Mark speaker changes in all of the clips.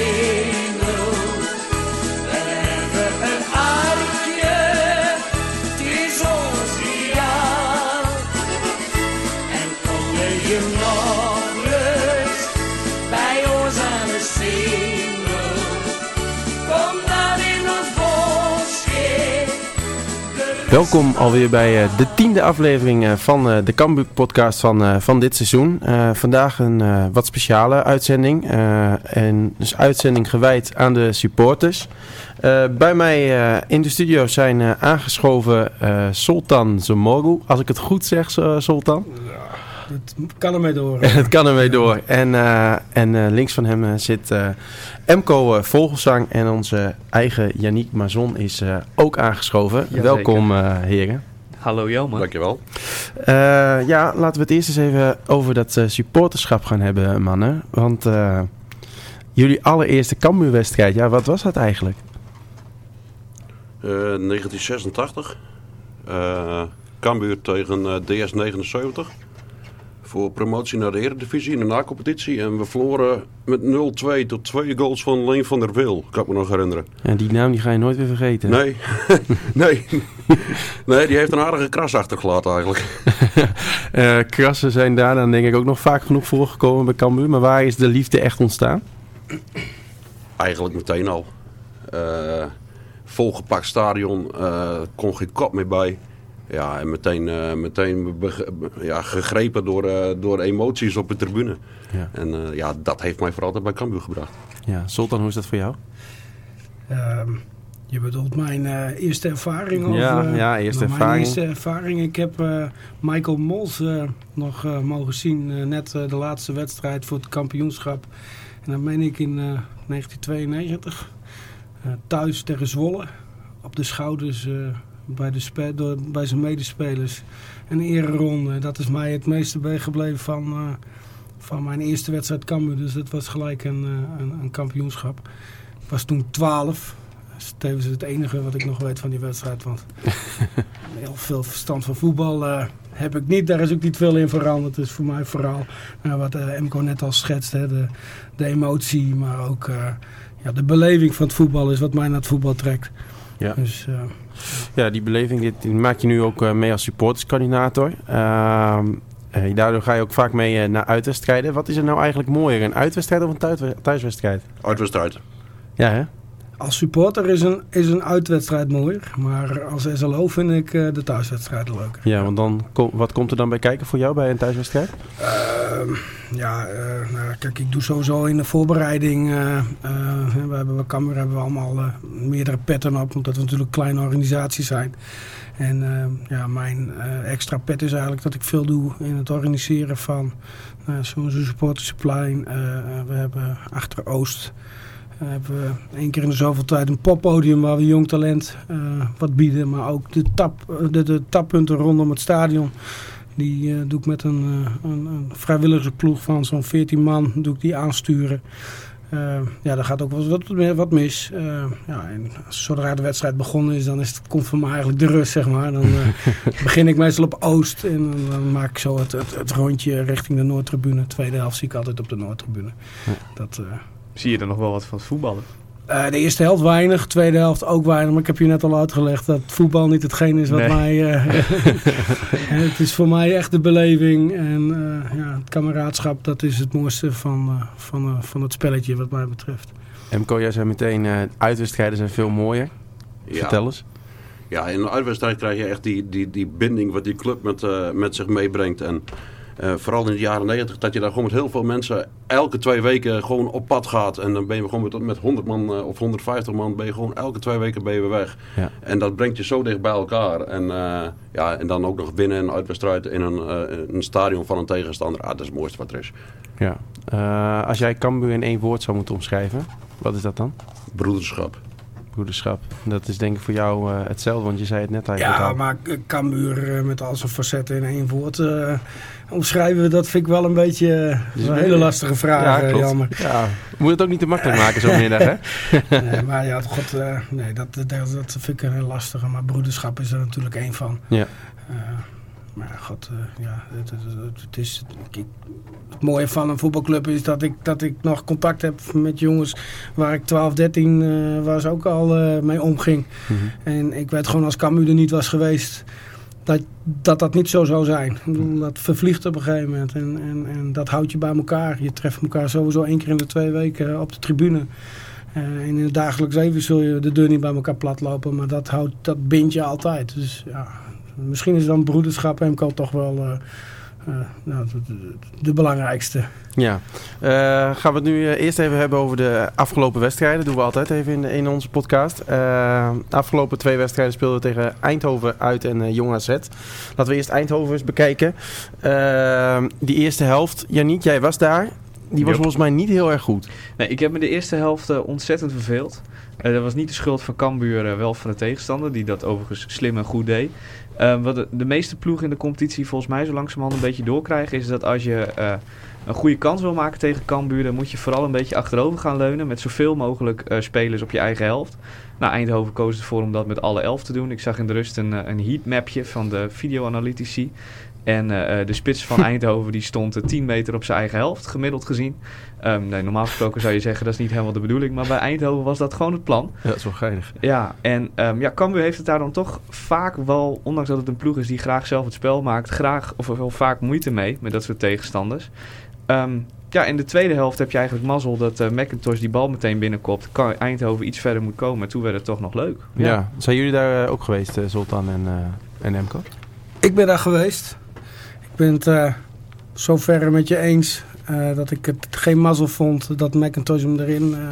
Speaker 1: see.
Speaker 2: Welkom alweer bij eh, de tiende aflevering eh, van eh, de Cambuur podcast van, van dit seizoen. Vandaag een wat speciale uitzending. eh, en dus uitzending gewijd aan de supporters. Bij mij in de studio zijn aangeschoven Sultan Zamorgu. Als ik het goed zeg, Sultan.
Speaker 3: Het kan ermee door.
Speaker 2: Het kan ermee door. En, eh, en eh, links van hem eh, zit eh Emco Vogelzang. En onze eigen Yannick Mazon is eh, ook aangeschoven.
Speaker 4: Jazeker.
Speaker 2: Welkom eh, heren.
Speaker 4: Hallo Jelmer.
Speaker 5: Dankjewel.
Speaker 2: Eh, ja, laten we het eerst eens even over dat eh, supporterschap gaan hebben, mannen. Want eh, jullie allereerste Cambuurwedstrijd, ja, wat was dat eigenlijk?
Speaker 5: Eh, 1986. Eh Cambuur tegen eh, DS79. Voor promotie naar de Eredivisie in de nacompetitie. En we verloren met 0-2 tot twee goals van Leen van der Wil. Kan ik me nog herinneren.
Speaker 2: Ja, die naam die ga je nooit weer vergeten.
Speaker 5: Nee, nee. nee, die heeft een aardige kras achtergelaten eigenlijk.
Speaker 2: Eh, krassen zijn daar dan denk ik ook nog vaak genoeg voorgekomen bij Cambuur. Maar waar is de liefde echt ontstaan?
Speaker 5: Eigenlijk meteen al. Eh, volgepakt stadion, eh kon geen kop meer bij. Ja, en meteen, eh, meteen ja, gegrepen door, eh, door emoties op de tribune.
Speaker 2: Ja.
Speaker 5: En eh, ja, dat heeft mij voor altijd bij Cambuur gebracht.
Speaker 2: Ja, Sultan, hoe is dat voor jou?
Speaker 3: Ehm, je bedoelt mijn eh, eerste ervaring? Of,
Speaker 2: Ja, ja, eerste
Speaker 3: nou,
Speaker 2: ervaring.
Speaker 3: Mijn eerste ervaring. Ik heb eh, Michael Mols eh, nog mogen zien. net eh, de laatste wedstrijd voor het kampioenschap. En dan meen ik in eh, 1992. eh, thuis tegen Zwolle. Op de schouders eh, bij, de door, bij zijn medespelers. Een ereronde. Dat is mij het meeste bijgebleven van, eh, van mijn eerste wedstrijd Cambuur. Dus dat was gelijk een, eh, een, een kampioenschap. Ik was toen 12. Dat is tevens het enige wat ik nog weet van die wedstrijd. Want heel veel verstand van voetbal eh, heb ik niet. Daar is ook niet veel in veranderd. Dus voor mij vooral wat Emco net al schetst. Hè, de, de emotie, maar ook ja, de beleving van het voetbal is wat mij naar het voetbal trekt.
Speaker 2: Ja.
Speaker 3: Dus
Speaker 2: Ja, die beleving die maak je nu ook eh, mee als supporterscoördinator. Ehm, eh, daardoor ga je ook vaak mee eh, naar uitwedstrijden. Wat is er nou eigenlijk mooier, een uitwedstrijd of een thuiswe- thuiswedstrijd?
Speaker 5: Uitwedstrijd.
Speaker 2: Ja, hè?
Speaker 3: Als supporter is een, is een uitwedstrijd mooier. Maar als SLO vind ik eh, de thuiswedstrijd leuker.
Speaker 2: Ja, want dan, kom- wat komt er dan bij kijken voor jou bij een thuiswedstrijd?
Speaker 3: Ehm, ja, eh, nou, kijk, ik doe sowieso in de voorbereiding. eh, we hebben bij Cambuur hebben we allemaal meerdere petten op, omdat we natuurlijk een kleine organisatie zijn. En eh, ja, mijn extra pet is eigenlijk dat ik veel doe in het organiseren van zo'n supportersplein. We hebben achter Oost eh, hebben we één keer in de zoveel tijd een poppodium waar we jong talent eh, wat bieden. Maar ook de, tap, eh, de, de tappunten rondom het stadion. Die doe ik met een, eh, een, een vrijwilligersploeg van zo'n 14 man doe ik die aansturen. Ja, daar gaat ook wat, meer- wat mis. Ja, en zodra de wedstrijd begonnen is, dan is het, komt voor mij eigenlijk de rust, zeg maar. Dan begin ik meestal op Oost en dan, dan maak ik zo het, het, het rondje richting de Noordtribune. Tweede helft zie ik altijd op de Noordtribune. Dat,
Speaker 4: Zie je er nog wel wat van het voetballen?
Speaker 3: eh, de eerste helft weinig, tweede helft ook weinig. Maar ik heb je net al uitgelegd dat voetbal niet hetgeen is wat
Speaker 4: Nee.
Speaker 3: mij... eh, het is voor mij echt de beleving. En eh, ja, het kameraadschap, dat is het mooiste van, eh, van, eh, van het spelletje wat mij betreft.
Speaker 2: Emco, jij zei meteen, eh, uitwedstrijden zijn veel mooier.
Speaker 5: Ja.
Speaker 2: Vertel eens.
Speaker 5: Ja, in een uitwedstrijd krijg je echt die, die, die binding wat die club met, eh, met zich meebrengt. En eh, vooral in de jaren 90 dat je daar gewoon met heel veel mensen elke twee weken gewoon op pad gaat. En dan ben je gewoon met, met 100 man eh, of 150 man ben je gewoon elke twee weken ben je weer weg.
Speaker 2: Ja.
Speaker 5: En dat brengt je zo dicht bij elkaar. En, eh, ja, en dan ook nog winnen een uitwedstrijd in een, eh, een stadion van een tegenstander. Ah, dat is het mooiste wat er is.
Speaker 2: Ja. Eh, als jij Cambuur in één woord zou moeten omschrijven, wat is dat dan?
Speaker 5: Broederschap.
Speaker 2: Broederschap. Dat is denk ik voor jou eh, hetzelfde, want je zei het net eigenlijk
Speaker 3: Ja,
Speaker 2: al.
Speaker 3: maar Cambuur met al zijn facetten in één woord eh, omschrijven we dat vind ik wel een beetje
Speaker 2: Dus
Speaker 3: een hele lastige vraag,
Speaker 2: Ja,
Speaker 3: eh, jammer.
Speaker 2: Ja, moet het ook niet te makkelijk maken zo'n middag, hè?
Speaker 3: nee, maar ja, god, eh, nee, dat, dat, dat vind ik een heel lastige. Maar broederschap is er natuurlijk één van.
Speaker 2: Ja.
Speaker 3: Eh, maar god, ja, het, het, het- het is, ik- het mooie van een voetbalclub is dat ik, dat ik nog contact heb met jongens waar ik 12, 13 eh, was ook al mee omging.
Speaker 2: Mhm.
Speaker 3: En ik weet gewoon als Cambuur er niet was geweest, dat dat, dat niet zo zou zijn. Dat vervliegt op een gegeven moment en, en, en dat houdt je bij elkaar. Je treft elkaar sowieso één keer in de twee weken op de tribune. Eh, en in het dagelijks leven zul je de deur niet bij elkaar platlopen, maar dat, houdt, dat bindt je altijd. Dus ja, misschien is dan broederschap MCO toch wel eh, eh, nou, de, de- de belangrijkste.
Speaker 2: Ja, Eh, gaan we het nu eh, eerst even hebben over de afgelopen wedstrijden. Dat doen we altijd even in, in onze podcast. De afgelopen twee wedstrijden speelden we tegen Eindhoven uit en Jong AZ. Laten we eerst Eindhoven eens bekijken. Die eerste helft, Janiek, jij was daar. Die was
Speaker 4: Yep.
Speaker 2: volgens mij niet heel erg goed.
Speaker 4: Nee, ik heb me de eerste helft ontzettend verveeld. Eh, dat was niet de schuld van Cambuur, eh, wel van de tegenstander, die dat overigens slim en goed deed. Eh, wat de, meeste ploegen in de competitie volgens mij zo langzamerhand een beetje doorkrijgen, is dat als je een goede kans wil maken tegen Cambuur, dan moet je vooral een beetje achterover gaan leunen met zoveel mogelijk spelers op je eigen helft. Nou, Eindhoven koos ervoor om dat met alle elf te doen. Ik zag in de rust een, een heatmapje van de videoanalytici. En eh, eh, de spits van Eindhoven die stond eh, 10 meter op zijn eigen helft, gemiddeld gezien. Ehm, nee, normaal gesproken zou je zeggen dat is niet helemaal de bedoeling. Maar bij Eindhoven was dat gewoon het plan.
Speaker 2: Ja, dat is wel geinig.
Speaker 4: Ja, en um, ja, Cambuur heeft het daar dan toch vaak wel, ondanks dat het een ploeg is die graag zelf het spel maakt, graag of wel vaak moeite mee met dat soort tegenstanders. Ehm, ja, in de tweede helft heb je eigenlijk mazzel dat uh, McIntosh die bal meteen binnenkomt. Kan Eindhoven iets verder moet komen. Toen werd het toch nog leuk.
Speaker 2: Ja. ja. Zijn jullie daar ook geweest, Zoltan en, uh, en Emco?
Speaker 3: Ik ben daar geweest. Ik ben het uh, zo ver met je eens uh, dat ik het geen mazzel vond dat McIntosh hem erin uh,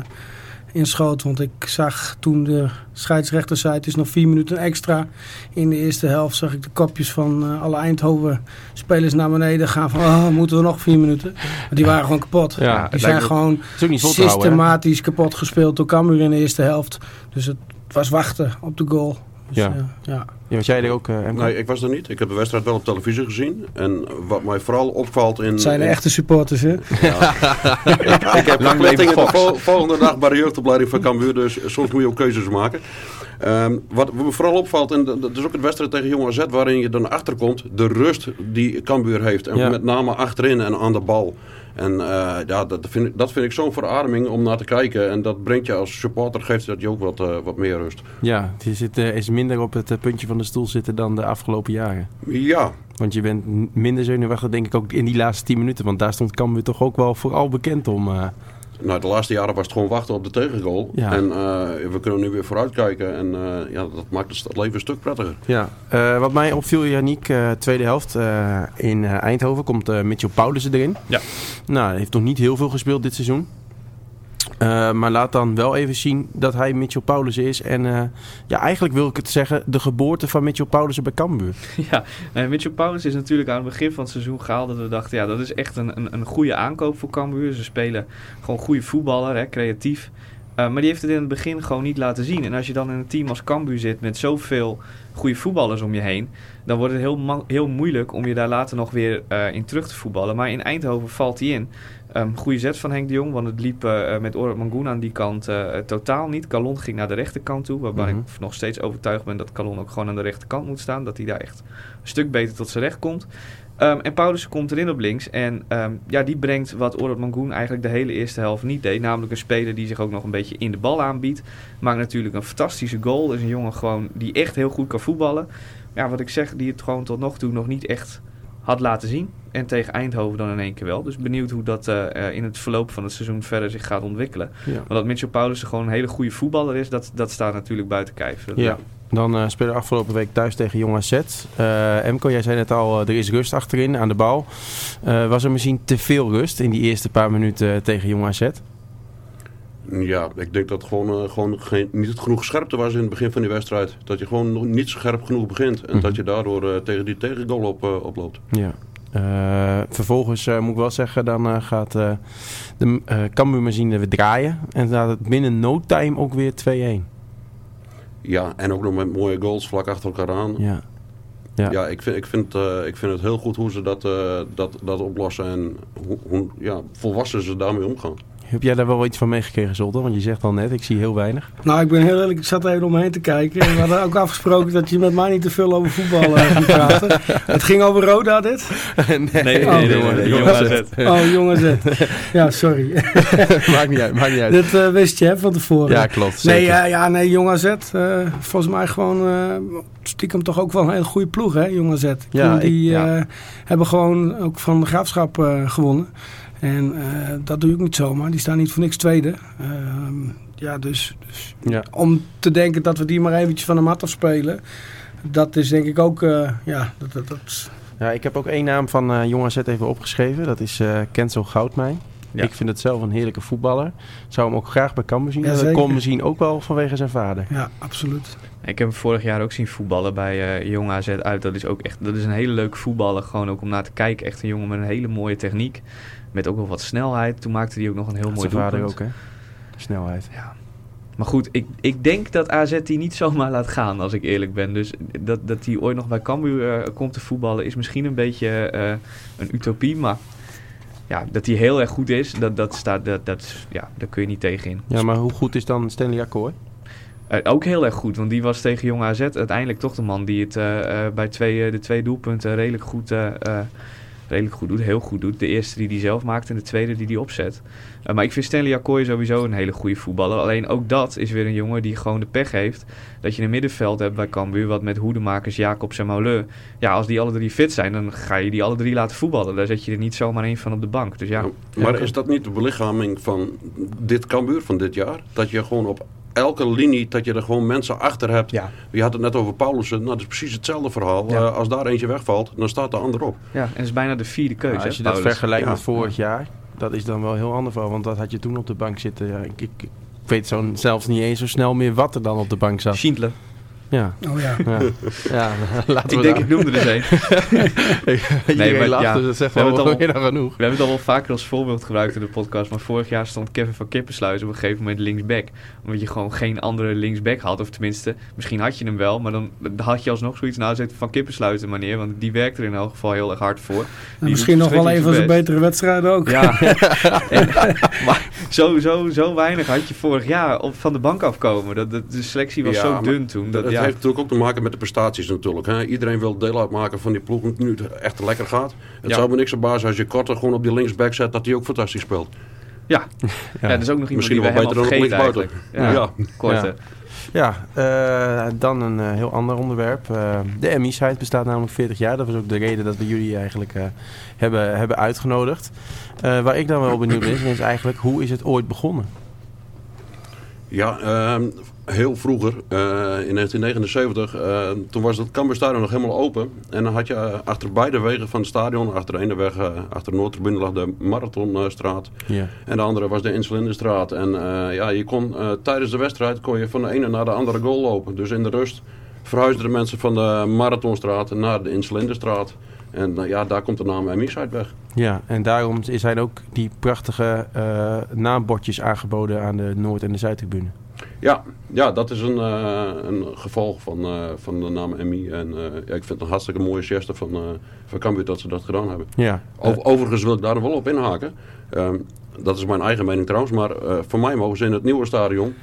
Speaker 3: inschoot. Want ik zag toen de scheidsrechter zei het is nog vier minuten extra. In de eerste helft zag ik de kopjes van alle Eindhoven spelers naar beneden gaan van oh, moeten we nog vier minuten. Maar die waren gewoon kapot.
Speaker 2: Ja,
Speaker 3: die zijn gewoon systematisch houden, kapot gespeeld door Cambuur in de eerste helft. Dus het was wachten op de goal. Dus,
Speaker 2: ja. ja. Ja, was jij er ook, uh,
Speaker 5: Nee, ik was er niet. Ik heb de wedstrijd wel op televisie gezien. En wat mij vooral opvalt in...
Speaker 3: Het zijn de
Speaker 5: in...
Speaker 3: echte supporters, hè?
Speaker 5: Ja. ik, ik heb verplichtingen de vol volgende dag bij de jeugdopleiding van Cambuur. Dus soms moet je ook keuzes maken. Um, wat me vooral opvalt, en dat is ook het wedstrijd tegen Jong AZ... waarin je dan achterkomt, de rust die Cambuur heeft. En ja. met name achterin en aan de bal. En uh, ja, dat vind ik, dat vind ik zo'n verademing om naar te kijken. En dat brengt je als supporter, geeft dat je ook wat, uh, wat meer rust.
Speaker 2: Ja, je zit, uh, is minder op het puntje van de stoel zitten dan de afgelopen jaren.
Speaker 5: Ja.
Speaker 2: Want je bent minder zenuwachtig denk ik ook in die laatste 10 minuten. Want daar stond Cambuur toch ook wel vooral bekend om.
Speaker 5: Nou, de laatste jaren was het gewoon wachten op de tegengoal.
Speaker 2: Ja.
Speaker 5: En uh, we kunnen nu weer vooruitkijken. En uh, ja, dat maakt het leven een stuk prettiger.
Speaker 2: Ja, uh, wat mij opviel, Janiek, tweede helft in Eindhoven komt Mitchell Paulussen erin.
Speaker 4: Ja.
Speaker 2: Nou, hij heeft nog niet heel veel gespeeld dit seizoen. Uh, maar laat dan wel even zien dat hij Mitchell Paulussen is. En uh, ja, eigenlijk wil ik het zeggen, de geboorte van Mitchell Paulussen bij Cambuur.
Speaker 4: Ja, uh, Mitchell Paulussen is natuurlijk aan het begin van het seizoen gehaald. Dat we dachten, ja, dat is echt een, een, een goede aankoop voor Cambuur. Ze spelen gewoon goede voetballer, hè, creatief. Maar die heeft het in het begin gewoon niet laten zien. En als je dan in een team als Cambuur zit met zoveel goede voetballers om je heen... dan wordt het heel, heel moeilijk om je daar later nog weer in terug te voetballen. Maar in Eindhoven valt hij in. Um, goede zet van Henk de Jong, want het liep uh, met Orad Mangoen aan die kant uh, totaal niet. Calon ging naar de rechterkant toe, waarbij mm -hmm. ik nog steeds overtuigd ben dat Calon ook gewoon aan de rechterkant moet staan. Dat hij daar echt een stuk beter tot zijn recht komt. Um, en Paulus komt erin op links en um, ja, die brengt wat Orad Mangoen eigenlijk de hele eerste helft niet deed. Namelijk een speler die zich ook nog een beetje in de bal aanbiedt. Maakt natuurlijk een fantastische goal. Is een jongen gewoon die echt heel goed kan voetballen. Ja, wat ik zeg, die het gewoon tot nog toe nog niet echt had laten zien. En tegen Eindhoven dan in één keer wel. Dus benieuwd hoe dat uh, in het verloop van het seizoen verder zich gaat ontwikkelen.
Speaker 2: Ja.
Speaker 4: Maar dat Mitchell Paulussen gewoon een hele goede voetballer is, dat, dat staat natuurlijk buiten kijf.
Speaker 2: Ja. Dan uh, spelen we afgelopen week thuis tegen Jong AZ. Uh, Emco, jij zei net al, er is rust achterin aan de bal. was er misschien te veel rust in die eerste paar minuten tegen Jong AZ?
Speaker 5: Ja, ik denk dat gewoon, uh, gewoon geen, niet genoeg scherpte was in het begin van die wedstrijd. Dat je gewoon niet scherp genoeg begint. En
Speaker 2: Mhm.
Speaker 5: mm -hmm. dat je daardoor uh, tegen die tegengoal op, uh, oploopt.
Speaker 2: Ja. Vervolgens moet ik wel zeggen, dan gaat de Cambuur-machine weer draaien. En gaat het binnen no time ook weer 2-1.
Speaker 5: Ja, en ook nog met mooie goals vlak achter elkaar aan.
Speaker 2: Ja.
Speaker 5: Ja, ja ik, vind, ik, vind, uh, ik vind het heel goed hoe ze dat, uh, dat, dat oplossen en hoe, hoe ja, volwassen ze daarmee omgaan.
Speaker 2: Heb jij daar wel iets van meegekregen, Zolder? Want je zegt al net, ik zie heel weinig.
Speaker 3: Nou, ik ben heel eerlijk, ik zat even om me heen te kijken. En we hadden ook afgesproken dat je met mij niet te veel over voetbal uh, ging praten. Het ging over Roda, dit?
Speaker 4: nee, nee,
Speaker 3: Oh,
Speaker 4: nee, nee,
Speaker 2: jongen,
Speaker 4: nee,
Speaker 2: jongen,
Speaker 4: jongen,
Speaker 2: zet.
Speaker 4: zet.
Speaker 3: Oh, jongens. het. Ja, sorry.
Speaker 2: maakt niet uit, maakt niet uit.
Speaker 3: Dit eh, wist je hè, van tevoren.
Speaker 2: Ja, klopt.
Speaker 3: Nee, ja, ja, nee, Jong AZ. eh, volgens mij gewoon eh, stiekem toch ook wel een hele goede ploeg, hè, Jong AZ. Ik
Speaker 2: Ja,
Speaker 3: die
Speaker 2: ik- ja.
Speaker 3: eh, hebben gewoon ook van de Graafschap eh, gewonnen. En eh, dat doe ook niet zomaar. Die staan niet voor niks tweede. Ehm, ja, dus, dus
Speaker 2: Ja.
Speaker 3: om te denken dat we die maar eventjes van de mat afspelen... dat is denk ik ook... eh, ja, dat, dat, dat,
Speaker 2: Ja, ik heb ook één naam van eh Jong AZ even opgeschreven. Dat is eh Kenzo Goudmijn.
Speaker 4: Ja.
Speaker 2: Ik vind het zelf een heerlijke voetballer. Zou hem ook graag bij Cambuur zien.
Speaker 3: Ja,
Speaker 2: dat komt misschien ook wel vanwege zijn vader.
Speaker 3: ja, absoluut.
Speaker 4: Ik heb hem vorig jaar ook zien voetballen bij eh Jong AZ uit. Dat is ook echt dat is een hele leuke voetballer. Gewoon ook om naar te kijken. Echt een jongen met een hele mooie techniek. Met ook wel wat snelheid. Toen maakte hij ook nog een heel mooi doelpunt.
Speaker 2: ook, hè? Snelheid.
Speaker 4: Ja. Maar goed, ik, ik denk dat AZ die niet zomaar laat gaan, als ik eerlijk ben. Dus dat, dat hij ooit nog bij Cambuur eh, komt te voetballen is misschien een beetje eh, een utopie. Maar ja, dat hij heel erg goed is, dat, dat staat, dat, dat, ja, daar kun je niet tegen in.
Speaker 2: Ja, maar hoe goed is dan Stanley Akkooi?
Speaker 4: Eh, ook heel erg goed, want die was tegen Jong AZ uiteindelijk toch de man die het bij twee, de twee doelpunten redelijk goed, redelijk goed doet. Heel goed doet. De eerste die hij zelf maakt en de tweede die hij opzet. Eh, maar ik vind Stanley Akkooi sowieso een hele goede voetballer. Alleen ook dat is weer een jongen die gewoon de pech heeft. Dat je een middenveld hebt bij Cambuur, wat met hoedemakers Jacobs en Mauleu. Ja, als die alle drie fit zijn, dan ga je die alle drie laten voetballen. Daar zet je er niet zomaar één van op de bank. Dus ja,
Speaker 5: Maar is dat niet de belichaming van dit Cambuur van dit jaar? Dat je gewoon op elke linie, dat je er gewoon mensen achter hebt.
Speaker 4: ja,
Speaker 5: Je had het net over Paulussen. Nou, dat is precies hetzelfde verhaal.
Speaker 4: Ja.
Speaker 5: Eh, als daar eentje wegvalt, dan staat de ander op.
Speaker 4: ja. en het is bijna de vierde keuze.
Speaker 2: Nou, als je
Speaker 4: hè,
Speaker 2: dat vergelijkt
Speaker 5: Ja.
Speaker 2: met vorig jaar, dat is dan wel heel ander verhaal. Want dat had je toen op de bank zitten. Ja, ik, ik, ik weet zo, zelfs niet eens zo snel meer wat er dan op de bank zat.
Speaker 4: Schindler.
Speaker 2: Ja,
Speaker 3: Oh ja.
Speaker 2: ja. ja laten we
Speaker 4: Ik denk,
Speaker 2: daar-
Speaker 4: ik noemde er eens een.
Speaker 2: Iedereen
Speaker 4: maar
Speaker 2: lacht,
Speaker 4: ja,
Speaker 2: dus dat zegt
Speaker 4: we hebben al-
Speaker 2: meer dan genoeg.
Speaker 4: We hebben het al wel vaker als voorbeeld gebruikt in de podcast. Maar vorig jaar stond Kevin van Kippensluis op een gegeven moment linksback. Omdat je gewoon geen andere linksback had. Of tenminste, misschien had je hem wel. Maar dan had je alsnog zoiets. Nou, zet van Kippensluis er maar neer. Want die werkt er in elk geval heel erg hard voor.
Speaker 3: En misschien nog wel een van zijn betere wedstrijden ook.
Speaker 4: Ja, en, maar zo, zo, zo weinig had je vorig jaar op, van de bank afkomen. Dat, dat, de selectie was
Speaker 5: Ja,
Speaker 4: zo dun toen. Dat,
Speaker 5: het
Speaker 4: ja,
Speaker 5: heeft natuurlijk ook te maken met de prestaties natuurlijk. Hè. Iedereen wil deel uitmaken van die ploeg nu het echt lekker gaat. Het
Speaker 4: Ja.
Speaker 5: zou me niks verbazen als je Korter gewoon op die linksback zet, dat hij ook fantastisch speelt.
Speaker 4: ja. ja. dat is ook nog iemand
Speaker 5: Misschien
Speaker 4: die we
Speaker 5: wel
Speaker 4: helemaal
Speaker 5: beter dan linksbuiten.
Speaker 4: eigenlijk. Ja,
Speaker 5: Ja.
Speaker 4: korte.
Speaker 2: Ja, eh, dan een eh, heel ander onderwerp. Eh, de MI-site bestaat namelijk 40 jaar. Dat was ook de reden dat we jullie eigenlijk eh, hebben, hebben uitgenodigd. Eh, waar ik dan wel benieuwd ben, is eigenlijk hoe is het ooit begonnen?
Speaker 5: Ja, ehm, heel vroeger, eh, in 1979, eh, toen was het Cambuurstadion nog helemaal open. En dan had je eh, achter beide wegen van het stadion, achter de ene weg, achter de Noordtribune lag de Marathonstraat.
Speaker 2: Ja.
Speaker 5: En de andere was de Insulinderstraat. En ja, je kon tijdens de wedstrijd kon je van de ene naar de andere goal lopen. Dus in de rust verhuisden de mensen van de Marathonstraat naar de Insulinderstraat. En ja, daar komt de naam Emi-site weg.
Speaker 2: ja, en daarom zijn ook die prachtige naambordjes aangeboden aan de Noord- en de Zuidtribune.
Speaker 5: Ja, ja dat is een, eh, een gevolg van, eh, van de naam Emmy. En eh, ja, ik vind het een hartstikke mooie geste van, eh van Cambuur dat ze dat gedaan hebben.
Speaker 2: Ja,
Speaker 5: Over- overigens wil ik daar wel op inhaken. Ehm, dat is mijn eigen mening trouwens. Maar voor mij mogen ze in het nieuwe stadion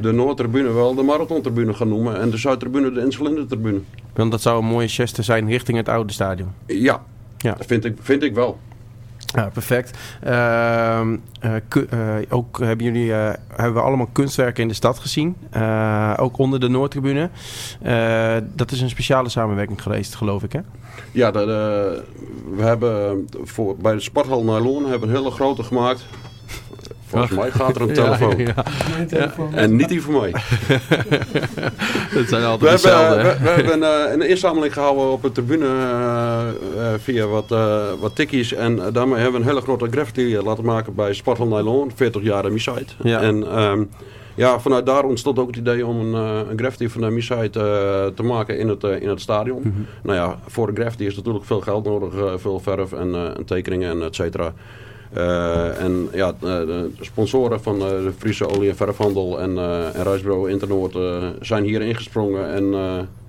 Speaker 5: de Noordtribune wel de Marathontribune gaan noemen. En de Zuidtribune de Insulindertribune.
Speaker 2: want dat zou een mooie geste zijn richting het oude stadion.
Speaker 5: Ja,
Speaker 2: Ja.
Speaker 5: dat vind ik, vind ik wel.
Speaker 2: Ja, perfect. Ehm, eh, eh, ook hebben jullie eh, hebben we allemaal kunstwerken in de stad gezien. Ook onder de Noordtribune. Dat is een speciale samenwerking geweest, geloof ik, hè?
Speaker 5: Ja, de- we hebben voor, bij de Sporthal Nylon hebben een hele grote gemaakt. Volgens mij gaat er een telefoon.
Speaker 2: Ja, ja.
Speaker 3: Mijn telefoon.
Speaker 5: En niet die voor mij.
Speaker 2: Dat zijn
Speaker 5: We
Speaker 2: altijd
Speaker 5: hebben,
Speaker 2: dezelfde.
Speaker 5: we, we hebben eh, een inzameling gehouden op de tribune eh, eh, via wat, eh, wat tikkies. En daarmee hebben we een hele grote graffiti laten maken bij Spartan Nylon, 40 jaar Emi-site.
Speaker 2: Ja.
Speaker 5: En ehm, ja, vanuit daar ontstond ook het idee om een, een graffiti van de Emi-site eh, te maken in het, in het stadion.
Speaker 2: Mhm.
Speaker 5: Nou ja, voor de graffiti is natuurlijk veel geld nodig, veel verf en, eh, en tekeningen en et cetera. Eh, en ja, eh, de sponsoren van eh, de Friese olie- en verfhandel en, en Internoord zijn hier ingesprongen en